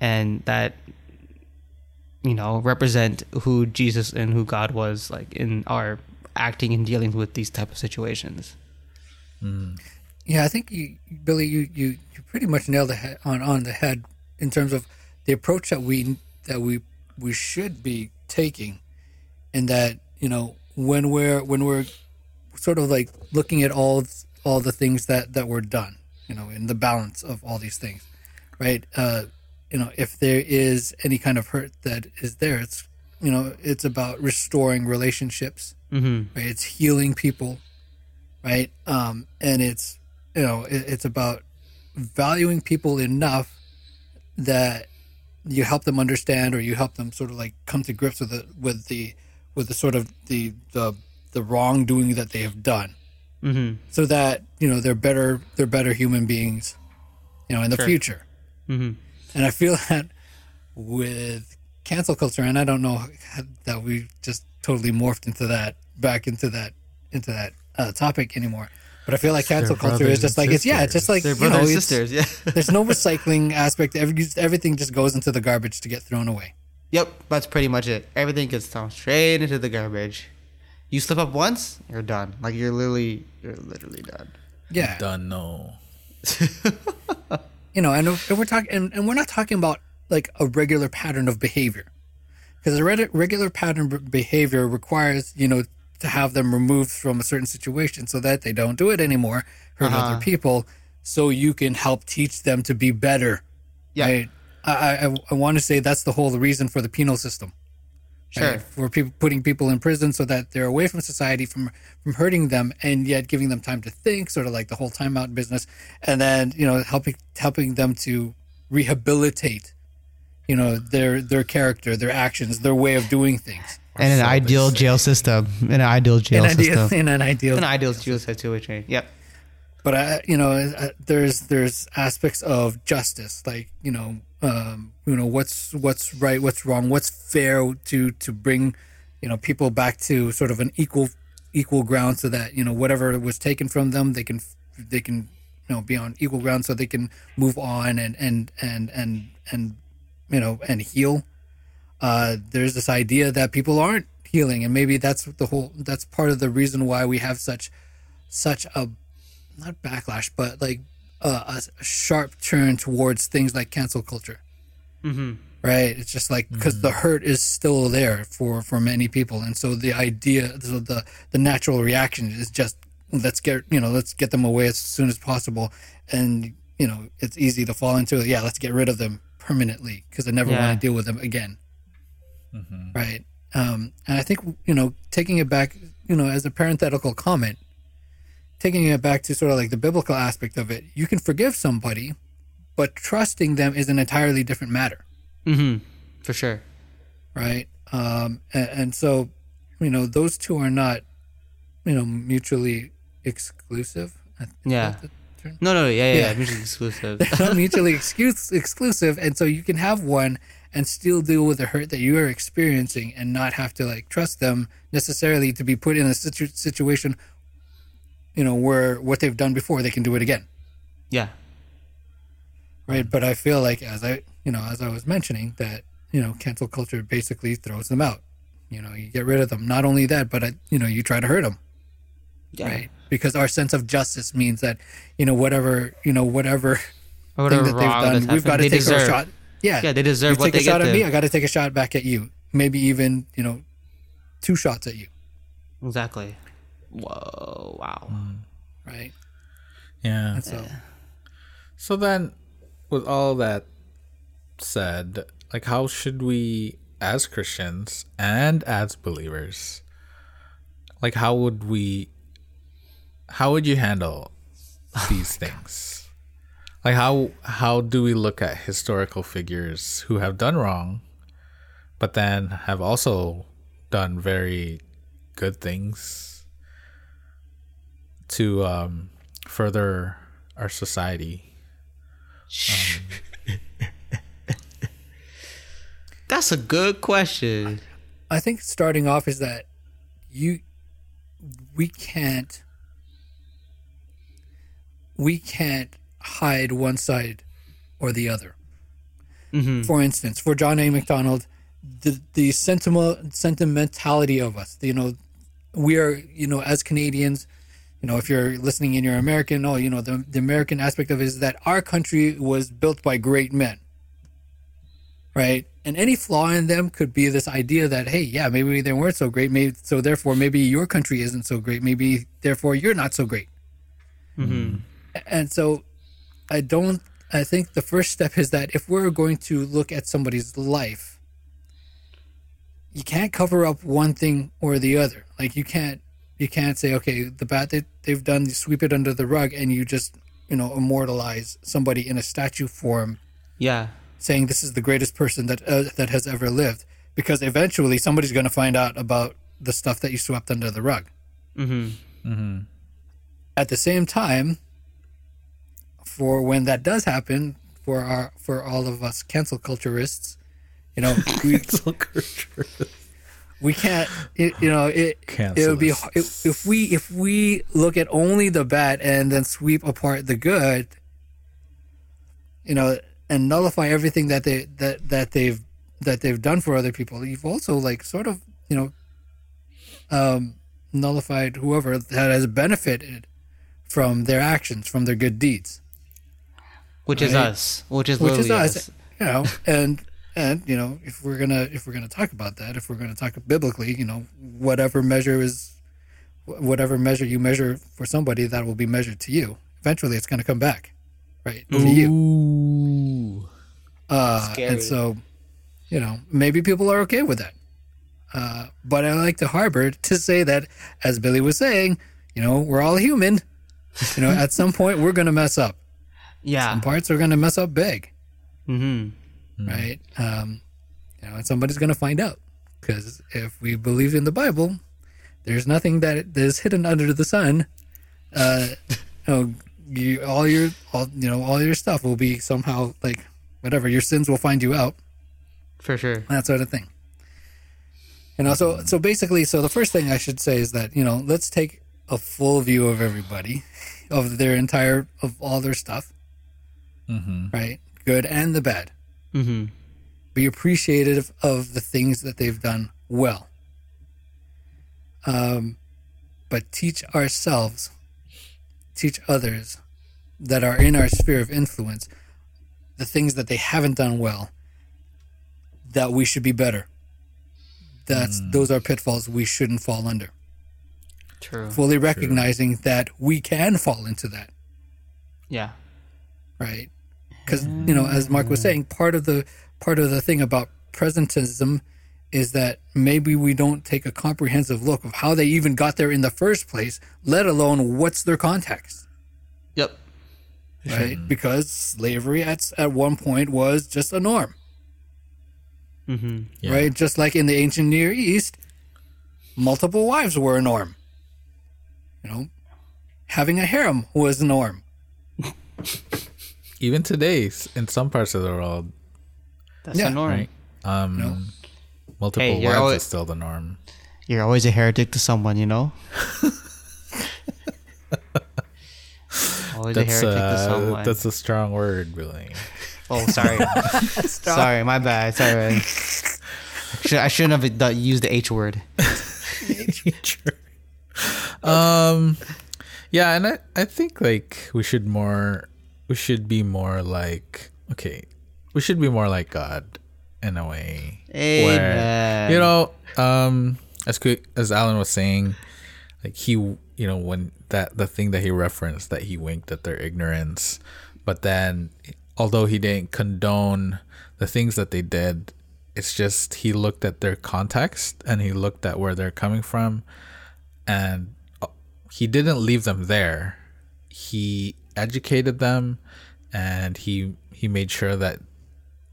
and that you know represent who Jesus and who God was like in our acting and dealing with these type of situations. Hmm. Yeah, I think you, Billy, you, you, you pretty much nailed the head on, on the head in terms of the approach that we that we we should be taking, and that you know when we're when we're sort of like looking at all all the things that that were done, you know, in the balance of all these things, right? Uh, you know, if there is any kind of hurt that is there, it's you know, it's about restoring relationships, Mm-hmm. right? It's healing people, right? Um, and it's you know it, it's about valuing people enough that you help them understand or you help them sort of like come to grips with the with the with the sort of the the the wrongdoing that they have done Mm-hmm. so that you know they're better they're better human beings you know in the Sure. future Mm-hmm. and i feel that with cancel culture and i don't know that we just totally morphed into that back into that into that uh, topic anymore but i feel like cancel culture is just and like it's yeah it's just like They're you know it's- sisters, yeah. there's no recycling aspect Every, everything just goes into the garbage to get thrown away Yep, that's pretty much it. Everything gets thrown straight into the garbage. You slip up once, you're done. Like you're literally, you're literally done. yeah Done. No. you know, and if if we're talking, and, and we're not talking about like a regular pattern of behavior, because a reg- regular pattern of behavior requires you know to have them removed from a certain situation so that they don't do it anymore, hurt Uh-huh. other people, so you can help teach them to be better. Yeah. Right? I I, I want to say that's the whole reason for the penal system. Sure. right? For people putting people in prison so that they're away from society from from hurting them and yet giving them time to think, sort of like the whole timeout business, and then you know helping helping them to rehabilitate, you know their their character, their actions, their way of doing things. And an so they ideal jail system. In an ideal jail In, ideal, system. in an ideal an ideal jail situation. Yep. But I, you know, uh, there's there's aspects of justice, like you know, um, you know, what's what's right, what's wrong, what's fair to to bring, you know, people back to sort of an equal equal ground, so that you know whatever was taken from them, they can they can you know be on equal ground, so they can move on and and and and and you know and heal. Uh, there's this idea that people aren't healing, and maybe that's the whole that's part of the reason why we have such such a not backlash, but like uh, a, a sharp turn towards things like cancel culture. Mm-hmm. Right? It's just like because the hurt is still there for for many people, and so the idea, so the the natural reaction is just let's get you know let's get them away as soon as possible, and you know it's easy to fall into it. Yeah, let's get rid of them permanently because I never Yeah. want to deal with them again. Right? Um, and I think you know taking it back, you know, as a parenthetical comment, taking it back to sort of like the biblical aspect of it, you can forgive somebody, but trusting them is an entirely different matter, Mm-hmm. For sure. right? Um, and, and so, you know, those two are not, you know, mutually exclusive. Is Yeah. that the term? No, no, yeah, yeah, Yeah. yeah. mutually exclusive. They're not mutually excuse, exclusive, and so you can have one and still deal with the hurt that you are experiencing, and not have to like trust them necessarily to be put in a situ- situation, you know, where what they've done before they can do it again, yeah. right? But I feel like as I, you know, as I was mentioning that you know, cancel culture basically throws them out. You know, you get rid of them. Not only that, but uh, you know, you try to hurt them. Yeah. right? Because our sense of justice means that you know whatever you know whatever Or thing whatever that they've done, we've got to they take our deserve. shot. Yeah, Yeah, they deserve you what take they a shot at me, to. I got to take a shot back at you. Maybe even you know two shots at you, Exactly. Whoa! Wow. right? Yeah. And so So then, with all that said, like, how should we, as Christians and as believers, like, how would we, how would you handle oh these things? Like, how how do we look at historical figures who have done wrong, but then have also done very good things to um, further our society? That's a good question. I think starting off is that you we can't we can't hide one side or the other. For instance, for John A. Macdonald, the the sentimental sentimentality of us, you know, we are, you know, as Canadians, you know, if you're listening and you're American, oh, you know, the, the American aspect of it is that our country was built by great men right? And any flaw in them could be this idea that, hey, yeah, maybe they weren't so great, maybe so therefore maybe your country isn't so great, maybe therefore you're not so great. Mm-hmm. And so, I don't. I think the first step is that if we're going to look at somebody's life, you can't cover up one thing or the other. Like you can't you can't say, okay, the bad that they've done, you sweep it under the rug, and you just you know immortalize somebody in a statue form Yeah. saying this is the greatest person that uh, that has ever lived because eventually somebody's going to find out about the stuff that you swept under the rug. Mm-hmm. At the same time, for when that does happen, for our for all of us cancel culturists, you know, we we can't. It, you know, it Cancel it would be Cancelists. if, if we if we look at only the bad and then sweep apart the good, you know, and nullify everything that they that that they've that they've done for other people. You've also like sort of you know, um, nullified whoever that has benefited from their actions, from their good deeds Which is us. Which is which is literally us, you know, and and you know, if we're gonna if we're gonna talk about that, if we're gonna talk biblically, you know, whatever measure is, whatever measure you measure for somebody, that will be measured to you. Eventually, it's gonna come back, right, to you. Uh, Scary. and so, you know, maybe people are okay with that. Uh, but I like to harbor to say that, as Billy was saying, you know, we're all human. You know, at some point we're gonna mess up. Yeah. Some parts are gonna mess up big. Mm-hmm. Right? Um, you know, and somebody's going to find out because if we believe in the Bible, there's nothing that is hidden under the sun. Uh, you know, you, all your all you know all your stuff will be somehow like whatever your sins will find you out For sure. that sort of thing. You know, so so basically, so the first thing I should say is that you know let's take a full view of everybody, of their entire of all their stuff, right? Good and the bad Mm-hmm. be appreciative of the things that they've done well. Um, but teach ourselves, teach others that are in our sphere of influence the things that they haven't done well, that we should be better. That's those are pitfalls we shouldn't fall under. True. Fully recognizing that we can fall into that. Yeah. right because you know as mark was saying part of the part of the thing about presentism is that maybe we don't take a comprehensive look of how they even got there in the first place, let alone what's their context, Yep. right? Because slavery at at one point was just a norm, Mm-hmm. Yeah. right? Just like in the ancient Near East, multiple wives were a norm. You know, having a harem was a norm. Even today, in some parts of the world, That's Yeah. the norm. right? Um, No. multiple Hey, wives always- is still the norm. You're always a heretic to someone, you know. always a That's heretic to uh, someone. that's a strong word, really. Oh, sorry. sorry, my bad. Sorry. Should, I shouldn't have used the H word. um, yeah, and I I think like we should more we should be more like okay, we should be more like God in a way. Amen. you know, um, as quick as Alan was saying, like he, you know, when that the thing that he referenced that he winked at their ignorance, but then although he didn't condone the things that they did, it's just he looked at their context and he looked at where they're coming from, and uh, he didn't leave them there. He educated them, and he he made sure that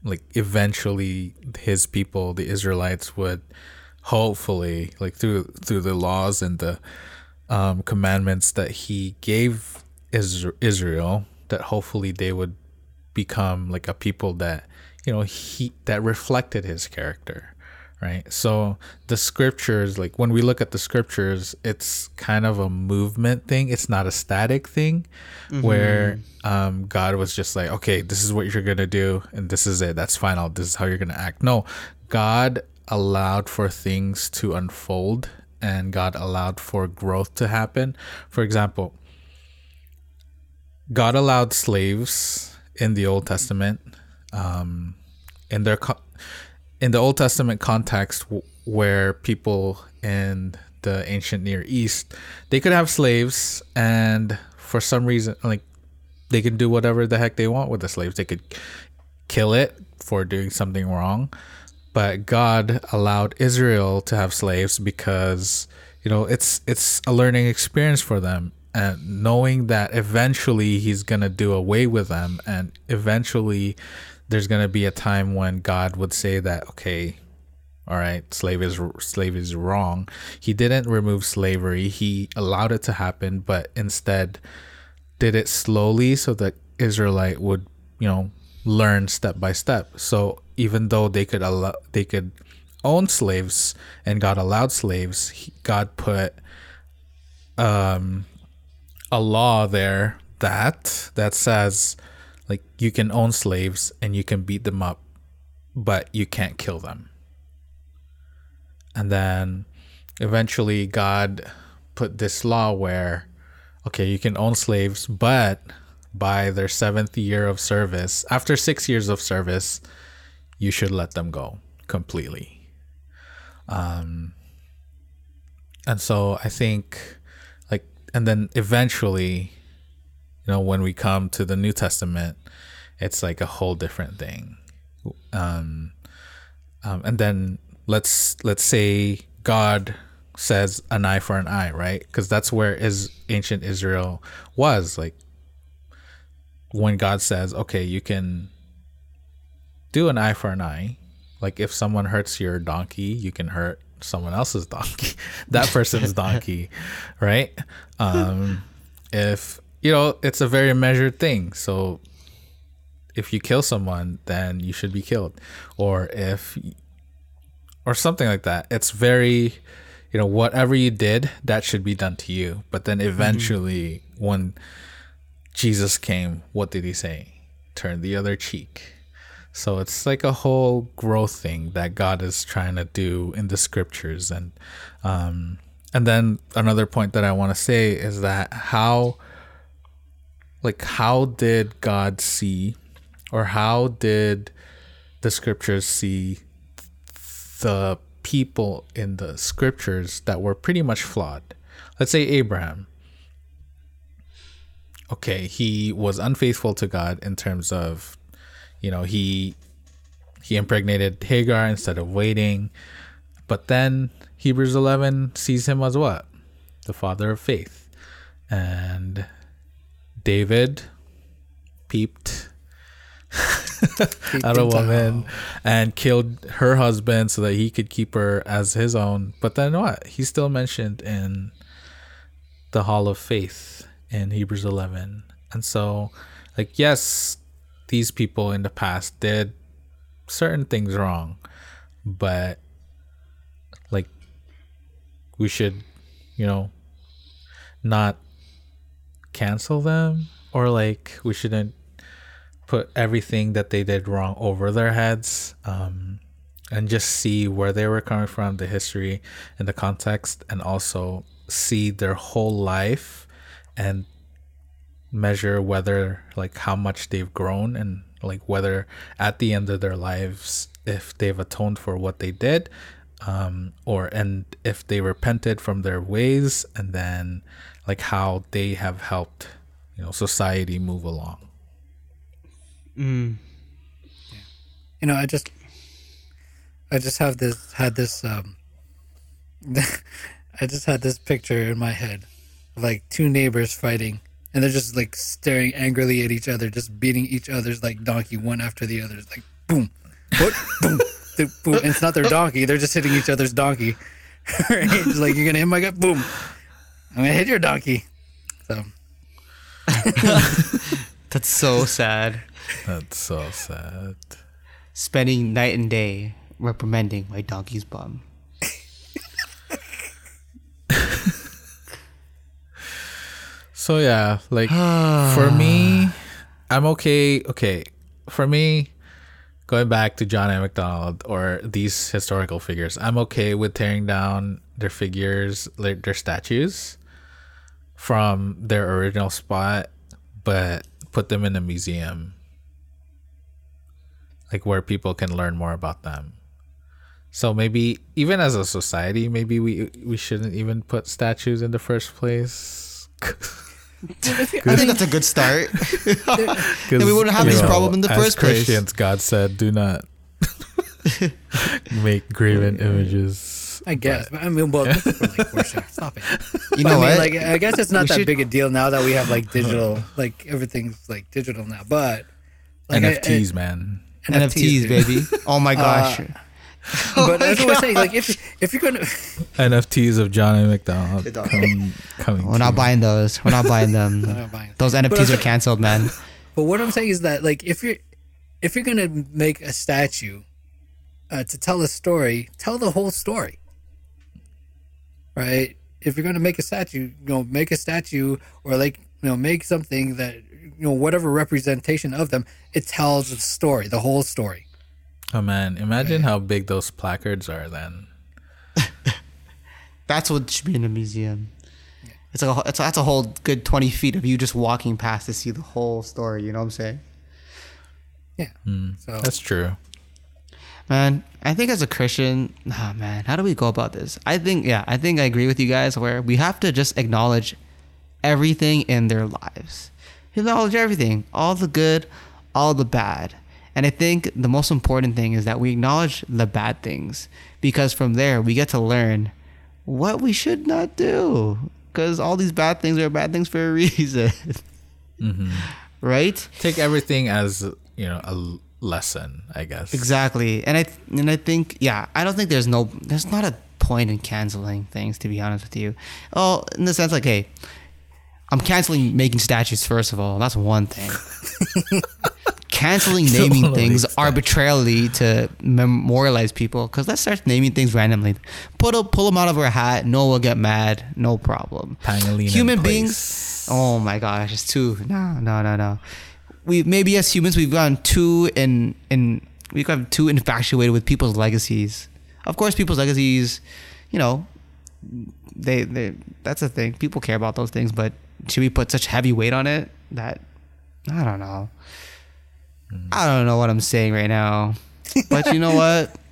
like eventually his people the israelites would hopefully like through through the laws and the um, commandments that he gave israel that hopefully they would become like a people that you know he that reflected his character right? So the scriptures like when we look at the scriptures it's kind of a movement thing. It's not a static thing where um god was just like okay this is what you're gonna do and this is it. That's final. This is how you're gonna act. No god allowed for things to unfold and god allowed for growth to happen. For example God allowed slaves in the Old Testament, um, in their co- in the Old Testament context, where people in the ancient Near East they could have slaves, and for some reason, like they could do whatever the heck they want with the slaves. They could kill it for doing something wrong, but God allowed Israel to have slaves because you know it's it's a learning experience for them and knowing that eventually he's going to do away with them and eventually there's going to be a time when God would say that okay all right slave is slave is wrong he didn't remove slavery he allowed it to happen but instead did it slowly so that Israelite would, you know, learn step by step. So even though they could allow, they could own slaves and God allowed slaves, he, God put um a law there that that says like you can own slaves and you can beat them up, but you can't kill them. And then eventually God put this law where okay, you can own slaves, but by their seventh year of service, after six years of service, you should let them go completely. Um, and so I think, like, and then eventually, you know, when we come to the New Testament, it's like a whole different thing. Um, um, and then let's let's say God says an eye for an eye, right? Because that's where is ancient Israel was like when God says, okay, you can do an eye for an eye. Like if someone hurts your donkey, you can hurt someone else's donkey, that person's donkey, right? Um, if you know, it's a very measured thing. So if you kill someone, then you should be killed, or if or something like that. It's very, you know, whatever you did, that should be done to you. But then eventually, when Jesus came, what did he say? Turn the other cheek. So it's like a whole growth thing that God is trying to do in the scriptures, and um, and then another point that I want to say is that how, like, how did God see, or how did the scriptures see the people in the scriptures that were pretty much flawed. Let's say Abraham. Okay, he was unfaithful to God in terms of, you know, he he impregnated Hagar instead of waiting. but then Hebrews 11 sees him as what? The father of faith. And David peeped at a woman and killed her husband so that he could keep her as his own. But then what? He's still mentioned in the Hall of Faith in Hebrews 11. And so, like, yes, these people in the past did certain things wrong, but like, we should, you know, not cancel them or like we shouldn't put everything that they did wrong over their heads um, and just see where they were coming from the history and the context and also see their whole life and measure whether like how much they've grown and like whether at the end of their lives if they've atoned for what they did um, or and if they repented from their ways and then like how they have helped you know society move along Mm. You know, I just, I just have this had this um, I just had this picture in my head, of like two neighbors fighting, and they're just like staring angrily at each other, just beating each other's like donkey one after the other. It's like boom, what, boom, th- boom. And it's not their donkey; they're just hitting each other's donkey. right? It's like you're gonna hit my gut, boom. I'm gonna hit your donkey. So That's so sad. That's so sad Spending night and day reprimanding my donkey's bum. So yeah, like for me, I'm okay. Okay, for me, going back to John A. Macdonald or these historical figures, I'm okay with tearing down their figures, like their statues, from their original spot, but put them in a museum, like where people can learn more about them. So maybe even as a society, maybe we we shouldn't even put statues in the first place. I think that's a good start. Then we wouldn't have you this know, problem in the as first place. Christians, God said, "Do not make graven images." I guess, but I mean, well, this is for like. Stop it. You But know I mean, what? like, I guess it's not We that should- big a deal now that we have like digital, like everything's like digital now. But like, I- NFTs, man. I- NFTs, baby. Oh my gosh. But that's what I'm saying. Like, if if you're gonna, NFTs of John A. Macdonald come, coming. We're not buying those. We're not buying them. not buying. Those NFTs I'm are canceled, man. but what I'm saying is that like if you're if you're gonna make a statue uh, to tell a story, tell the whole story. Right. If you're gonna make a statue, you know, make a statue or like you know, make something that you know whatever representation of them, it tells the story, the whole story. Oh man, imagine how big those placards are then. That's what should be in a museum. It's like a, it's, that's a whole good twenty feet of you just walking past to see the whole story. You know what I'm saying? Yeah. Hmm. So That's true. Man, I think as a Christian, nah, man, how do we go about this? I think, yeah, I think I agree with you guys where we have to just acknowledge everything in their lives. Acknowledge everything, all the good, all the bad. And I think the most important thing is that we acknowledge the bad things because from there we get to learn what we should not do. Because all these bad things are bad things for a reason. Mm-hmm. Right? Take everything as you know a lesson, I guess. Exactly, and I and I think yeah, I don't think there's no there's not a point in canceling things to be honest with you. Oh, in the sense like hey, I'm canceling making statues first of all. That's one thing. canceling naming things arbitrarily to memorialize people because let's start naming things randomly. Put a, pull them out of our hat. No one will get mad. No problem. Pangolin Human beings. Oh my gosh, it's too no no no no. We maybe as humans we've gotten too in in we've gotten too infatuated with people's legacies. Of course, people's legacies, you know, they they that's a thing. People care about those things, but should we put such heavy weight on it that I don't know. I don't know what I'm saying right now. But you know what?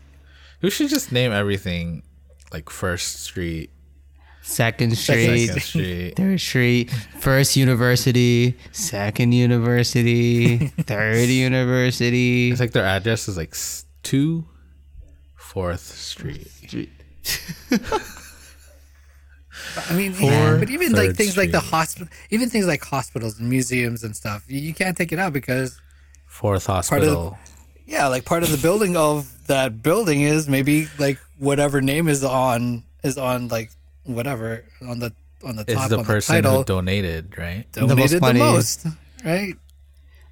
We should just name everything like First Street, Second Street, Second Street. Third Street, First University, Second University, Third University. It's like their address is like two Fourth Street. Street. I mean, yeah, but even like Third things like the hospital, even things like hospitals and museums and stuff, you, you can't take it out because Fourth of the- hospital. yeah, like part of the building of that building is maybe like whatever name is on is on like whatever on the on the is top the on person the title who donated, right? donated the money. most, right?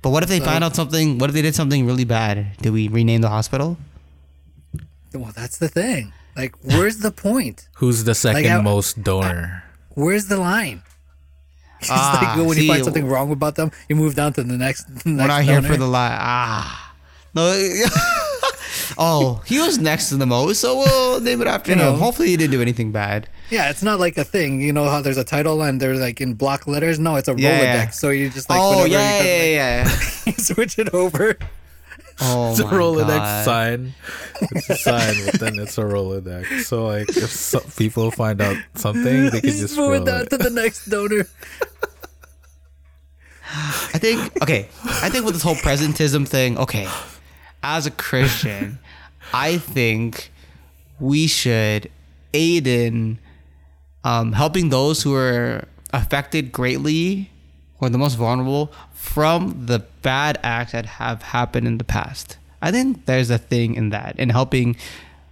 But what if they find out something? What if they did something really bad? Do we rename the hospital? Well, that's the thing. Like, where's the point? Who's the second I- most donor? Where's the line? It's Ah, like when see, you find something wrong about them, you move down to the next. The next We're not here for the lie. Ah, no. oh, he was next to the most, so we'll name it after You know. him. Hopefully, he didn't do anything bad. Yeah, it's not like a thing. You know how there's a title and they're like in block letters. No, it's a Yeah, Rolodex. yeah. So you just like oh whenever yeah, you, yeah, yeah. you switch it over. Oh It's a my Rolodex God. sign. It's a sign, but then it's a Rolodex. So like, if so, people find out something, they can Just just move it roll it. to the next donor. I think okay. I think with this whole presentism thing, okay. As a Christian, I think we should aid in um, helping those who are affected greatly or the most vulnerable from the bad acts that have happened in the past. I think there's a thing in that in helping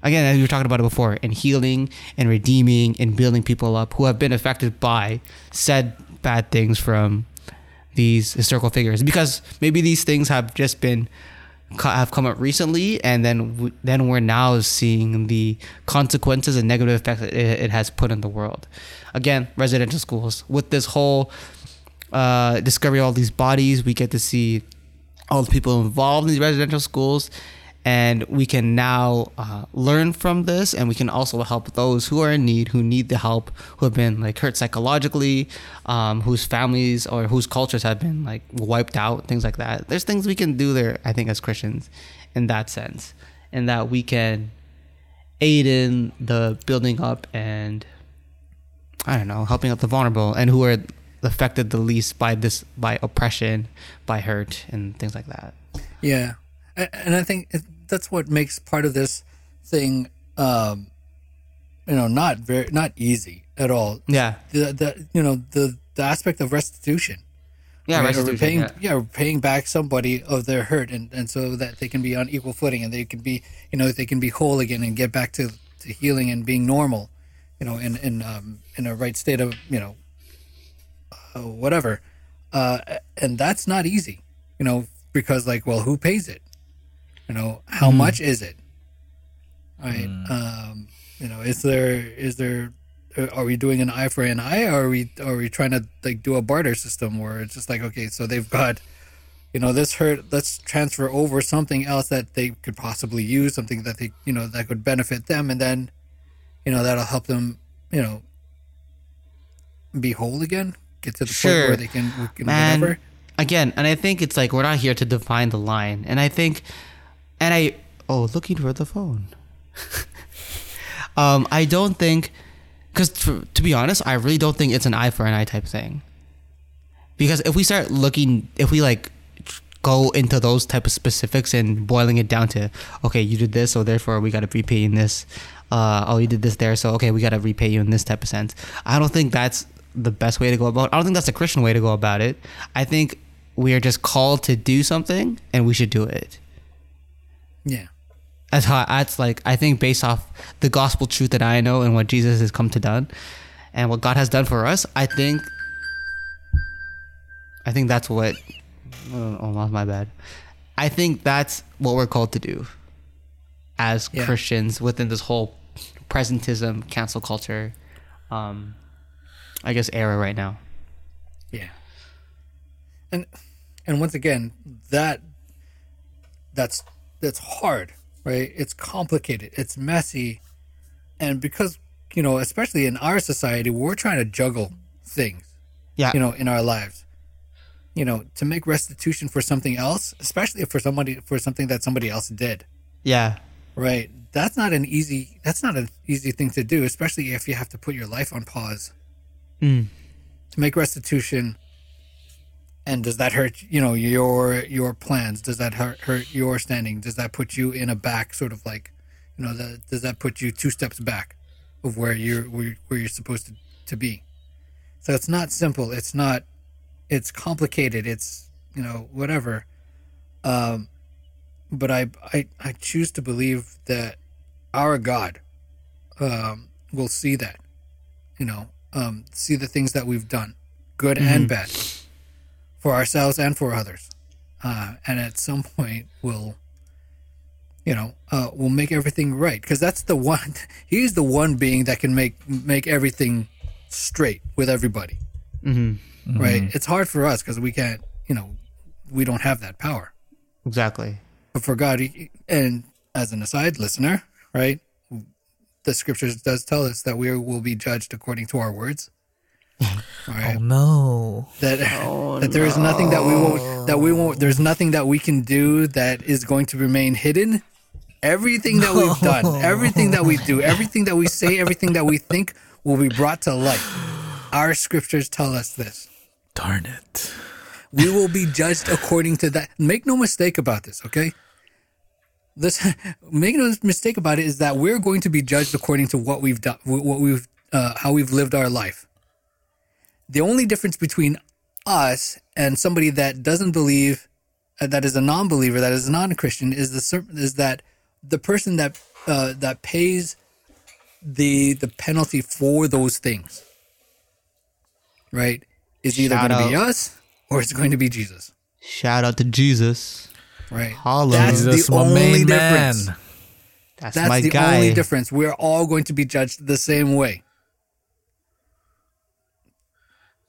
again as we were talking about it before in healing and redeeming and building people up who have been affected by said bad things from these historical figures because maybe these things have just been have come up recently and then then we're now seeing the consequences and negative effects that it, it has put in the world again residential schools with this whole uh, discovery all these bodies. We get to see all the people involved in these residential schools. And we can now uh, learn from this. And we can also help those who are in need who need the help who have been like hurt psychologically um, whose families or whose cultures have been like wiped out things like that. There's things we can do there i think as christians in that sense. And that we can aid in the building up and i don't know helping out the vulnerable and who are affected the least by this by oppression by hurt and things like that Yeah, and I think that's what makes part of this thing, um, you know, not very not easy at all. yeah The, the you know the the aspect of restitution. yeah right? Restitution, repaying, yeah. yeah. repaying back somebody of their hurt, and, and so that they can be on equal footing, and they can be, you know, they can be whole again and get back to, to healing and being normal, you know, in in um, in a right state of, you know, uh, whatever, uh, and that's not easy, you know, because like, well, who pays it? You know, how much is it? Right. Um, you know, is there is there uh, are we doing an eye for an eye or are we are we trying to like do a barter system where it's just like okay so they've got you know this hurt let's transfer over something else that they could possibly use something that they you know that could benefit them and then you know that'll help them you know be whole again get to the point Sure. where they can, we can man whatever. again and i think it's like we're not here to define the line. And i think and i oh looking for the phone. Um i don't think because to be honest i really don't think it's an eye for an eye type thing. Because if we start looking if we like go into those type of specifics and boiling it down to okay you did this so therefore we got to repay you in this uh oh you did this there so okay we got to repay you in this type of sense. I don't think that's the best way to go about i don't think that's the christian way to go about it i think we are just called to do something and we should do it yeah that's how that's like I think based off the gospel truth that I know and what Jesus has come to done and what God has done for us, I think I think that's what oh, my- my bad. I think that's what we're called to do as Yeah. Christians within this whole presentism, cancel culture, um, I guess era right now. Yeah. And and once again, that that's that's hard, right? It's complicated, it's messy. And because, you know, especially in our society, we're trying to juggle things, Yeah, you know, in our lives. You know, to make restitution for something else, especially for somebody for something that somebody else did. yeah, Right. That's not an easy that's not an easy thing to do, especially if you have to put your life on pause Mm. to make restitution. And does that hurt you know your your plans? Does that hurt hurt your standing? Does that put you in a back sort of like you know the, does that put you two steps back? of where you're where, where you're supposed to, to be. So it's not simple. It's not. It's complicated. It's you know whatever. Um, but I I I choose to believe that our God, um, will see that, you know, um, see the things that we've done, good and bad, for ourselves and for others, uh, and at some point we'll, you know, uh, will make everything right because that's the one. He's the one being that can make make everything straight with everybody. Mm-hmm. Right? It's hard for us because we can't. You know, we don't have that power. Exactly. But for God, he, and as an aside, listener, right? The scriptures does tell us that we will be judged according to our words. All right. Oh no. that oh, that there is nothing that we won't that we won't there's nothing that we can do that is going to remain hidden everything that we've done everything that we do everything that we say everything that we think will be brought to light our scriptures tell us this Darn it. we will be judged according to that make no mistake about this okay this make no mistake about it is that we're going to be judged according to what we've done what we've uh, how we've lived our life. The only difference between us and somebody that doesn't believe uh, that is a non-believer that is not a non-christian is the is that the person that uh, that pays the the penalty for those things right is either going to be us or it's going to be jesus. Shout out to Jesus. Right Holla. that's Jesus, the my only difference man. That's, that's my the guy. only difference we're all going to be judged the same way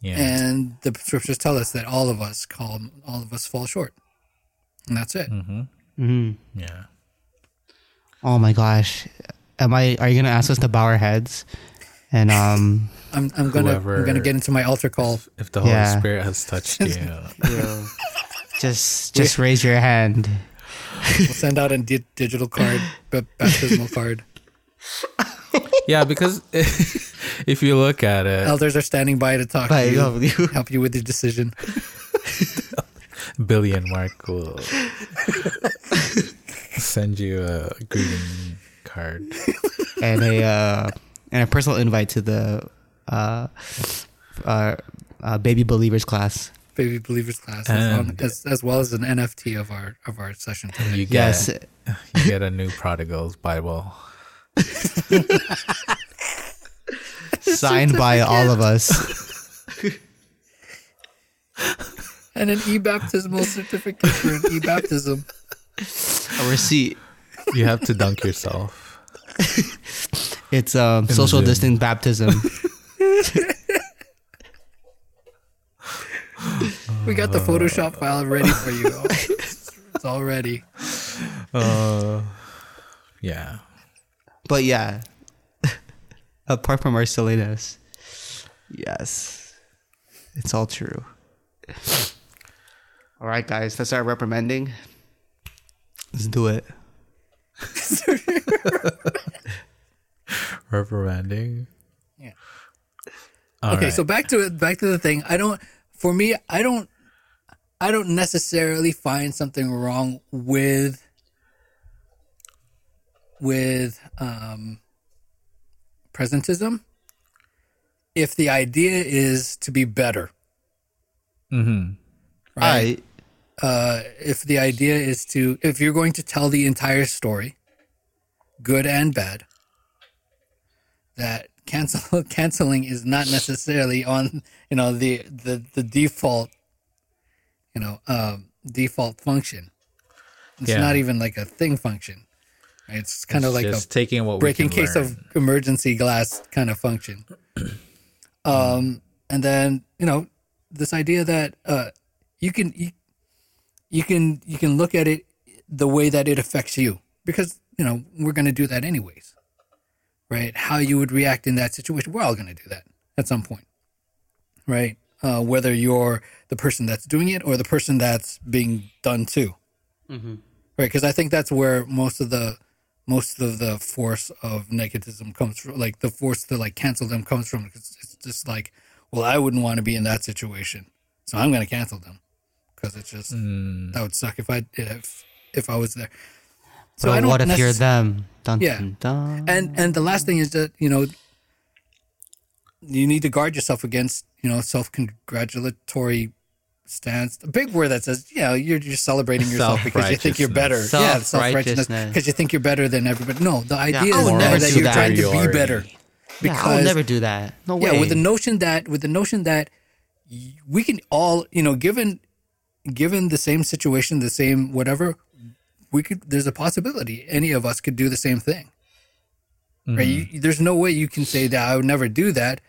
Yeah. and the scriptures tell us that all of us call all of us fall short and that's it hmm Mhm. yeah. Oh my gosh. Am I? Are you gonna ask us to bow our heads? And um, I'm, I'm gonna I'm gonna get into my altar call. If the Holy Yeah. Spirit has touched you. Just just raise your hand. We'll send out a di- digital card, b- baptismal card. yeah, because if you look at it, Elders are standing by to talk But to you, you- help you with your decision. Billion Mark will send you a greeting card. and a uh, and a personal invite to the uh, uh, uh, baby believers class. Baby believers class, as, long, as, as well as an NFT of our of our session today. You get Yes, you get a new prodigal's Bible. signed by all of us. And an e-baptismal certificate for an e-baptism. A receipt. You have to dunk yourself. It's um, social gym. distance baptism. We got the Photoshop file ready for you. It's all ready. Uh, yeah. but yeah, apart from our silliness, yes, it's all true. All right, guys, let's start reprimanding. Let's do it. Reprimanding. Yeah. All okay, right. so back to it. Back to the thing. I don't. For me, I don't. I don't necessarily find something wrong with with um, presentism if the idea is to be better. Mm-hmm. Right. I uh, if the idea is to if you're going to tell the entire story good and bad that cancel canceling is not necessarily on you know the the, the default you know um, default function it's Yeah. not even like a thing function it's kind of like a just taking what break we in case learn. of emergency glass kind of function. um, and then you know this idea that uh, you can you, you can you can look at it the way that it affects you because you know we're going to do that anyways, right? How you would react in that situation, we're all going to do that at some point, right? Uh, whether you're the person that's doing it or the person that's being done to right because i think that's where most of the most of the force of negativism comes from like the force to like cancel them comes from 'cause it's just like well i wouldn't want to be in that situation so i'm going to cancel them because it's just that would suck if i if if i was there so but i don't what if you're them? Dun, Yeah. dun, dun. and and the last thing is that you know you need to guard yourself against you know self-congratulatory stance. A big word that says, yeah, you're you're celebrating yourself because you think you're better. Yeah, self-righteousness Self-righteousness. because you think you're better than everybody. No, the idea I is never never that you're that. trying to be Superiority. better. Yeah, I will never do that. No way. yeah, with the notion that with the notion that we can all, you know, given given the same situation, the same whatever, we could. There's a possibility any of us could do the same thing. Right? Mm-hmm. You, there's no way you can say that I would never do that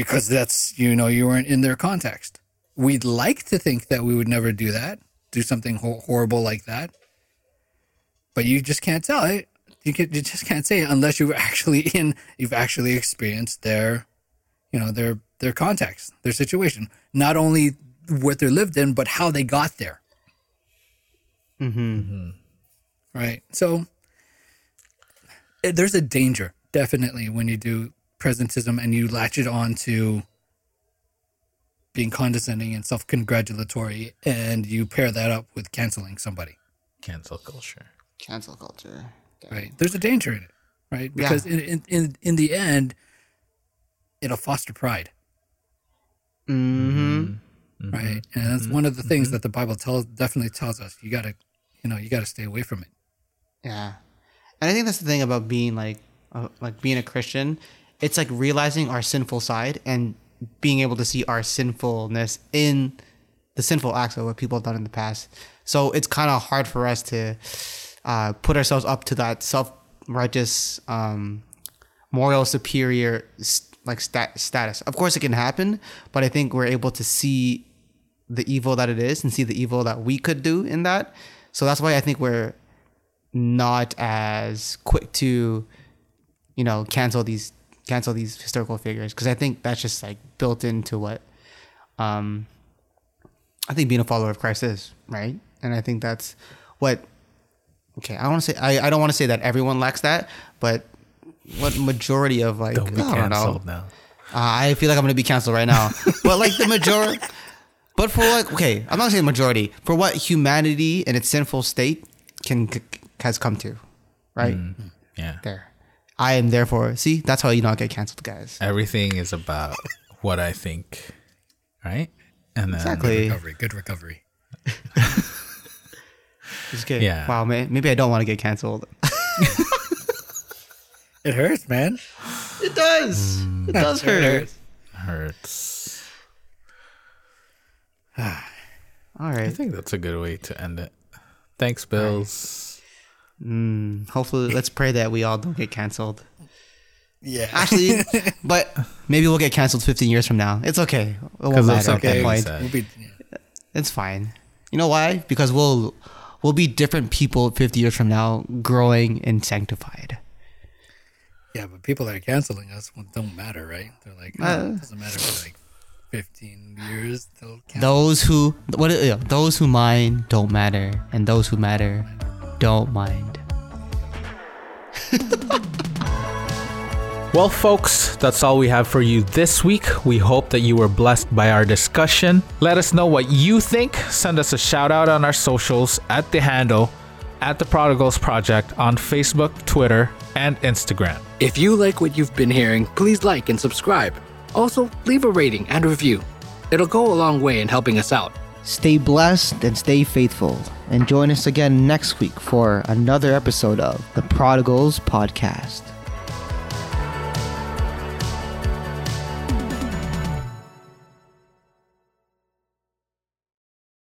because that's you know you weren't in their context. We'd like to think that we would never do that, do something ho- horrible like that, but you just can't tell it. You, can, you just can't say it unless you're actually in. You've actually experienced their, you know, their their context, their situation, not only what they lived in, but how they got there. Mm-hmm. Right. So eh, there's a danger definitely when you do presentism and you latch it on to being condescending and self-congratulatory and you pair that up with canceling somebody. Cancel culture. cancel culture. right. There's a danger in it right? Because in, in in in the end it'll foster pride. Mm-hmm. right? And that's one of the things that the bible tells definitely tells us. You gotta you know you gotta stay away from it. Yeah, and I think that's the thing about being like, uh, like being a Christian. It's like realizing our sinful side and being able to see our sinfulness in the sinful acts of what people have done in the past. So it's kind of hard for us to uh, put ourselves up to that self righteous, um, moral superior like stat- status. Of course, it can happen, but I think we're able to see the evil that it is and see the evil that we could do in that. So that's why I think we're not as quick to, you know, cancel these cancel these historical figures because I think that's just like built into what, um, I think being a follower of Christ is right, and I think that's what. Okay, I want to say I, I don't want to say that everyone lacks that, but what majority of like Don't be I don't know. now. Uh, I feel like I'm gonna be canceled right now. but like the majority, but for like okay, I'm not saying majority for what humanity in its sinful state can c- has come to, right Yeah. there. I am therefore see that's how you not get canceled, guys. Everything is about what I think, right? And then Exactly. recovery good recovery Just kidding. Yeah. Wow, man. Maybe I don't want to get canceled. it hurts man It does. Mm. It does hurt. hurts. All right. I think that's a good way to end it. Thanks, Bills. Mm, hopefully, let's pray that we all don't get canceled. yeah Actually, but maybe we'll get canceled 15 years from now. It's okay. It won't 'Cause of matter at that point. we'll be, yeah. It's fine. You know why? Because we'll we'll be different people 50 years from now, growing and sanctified. Yeah, but people that are canceling us well, don't matter, right? They're like, oh, Uh, it doesn't matter for like 15 years. They'll. Those who what yeah, those who mind don't matter, and those who matter don't mind. Well, folks, that's all we have for you this week. We hope that you were blessed by our discussion. Let us know what you think. Send us a shout out on our socials at the handle at the Prodigals Project on Facebook, Twitter, and Instagram. If you like what you've been hearing, please like and subscribe. Also, leave a rating and review. It'll go a long way in helping us out. Stay blessed and stay faithful. And join us again next week for another episode of the Prodigals Podcast.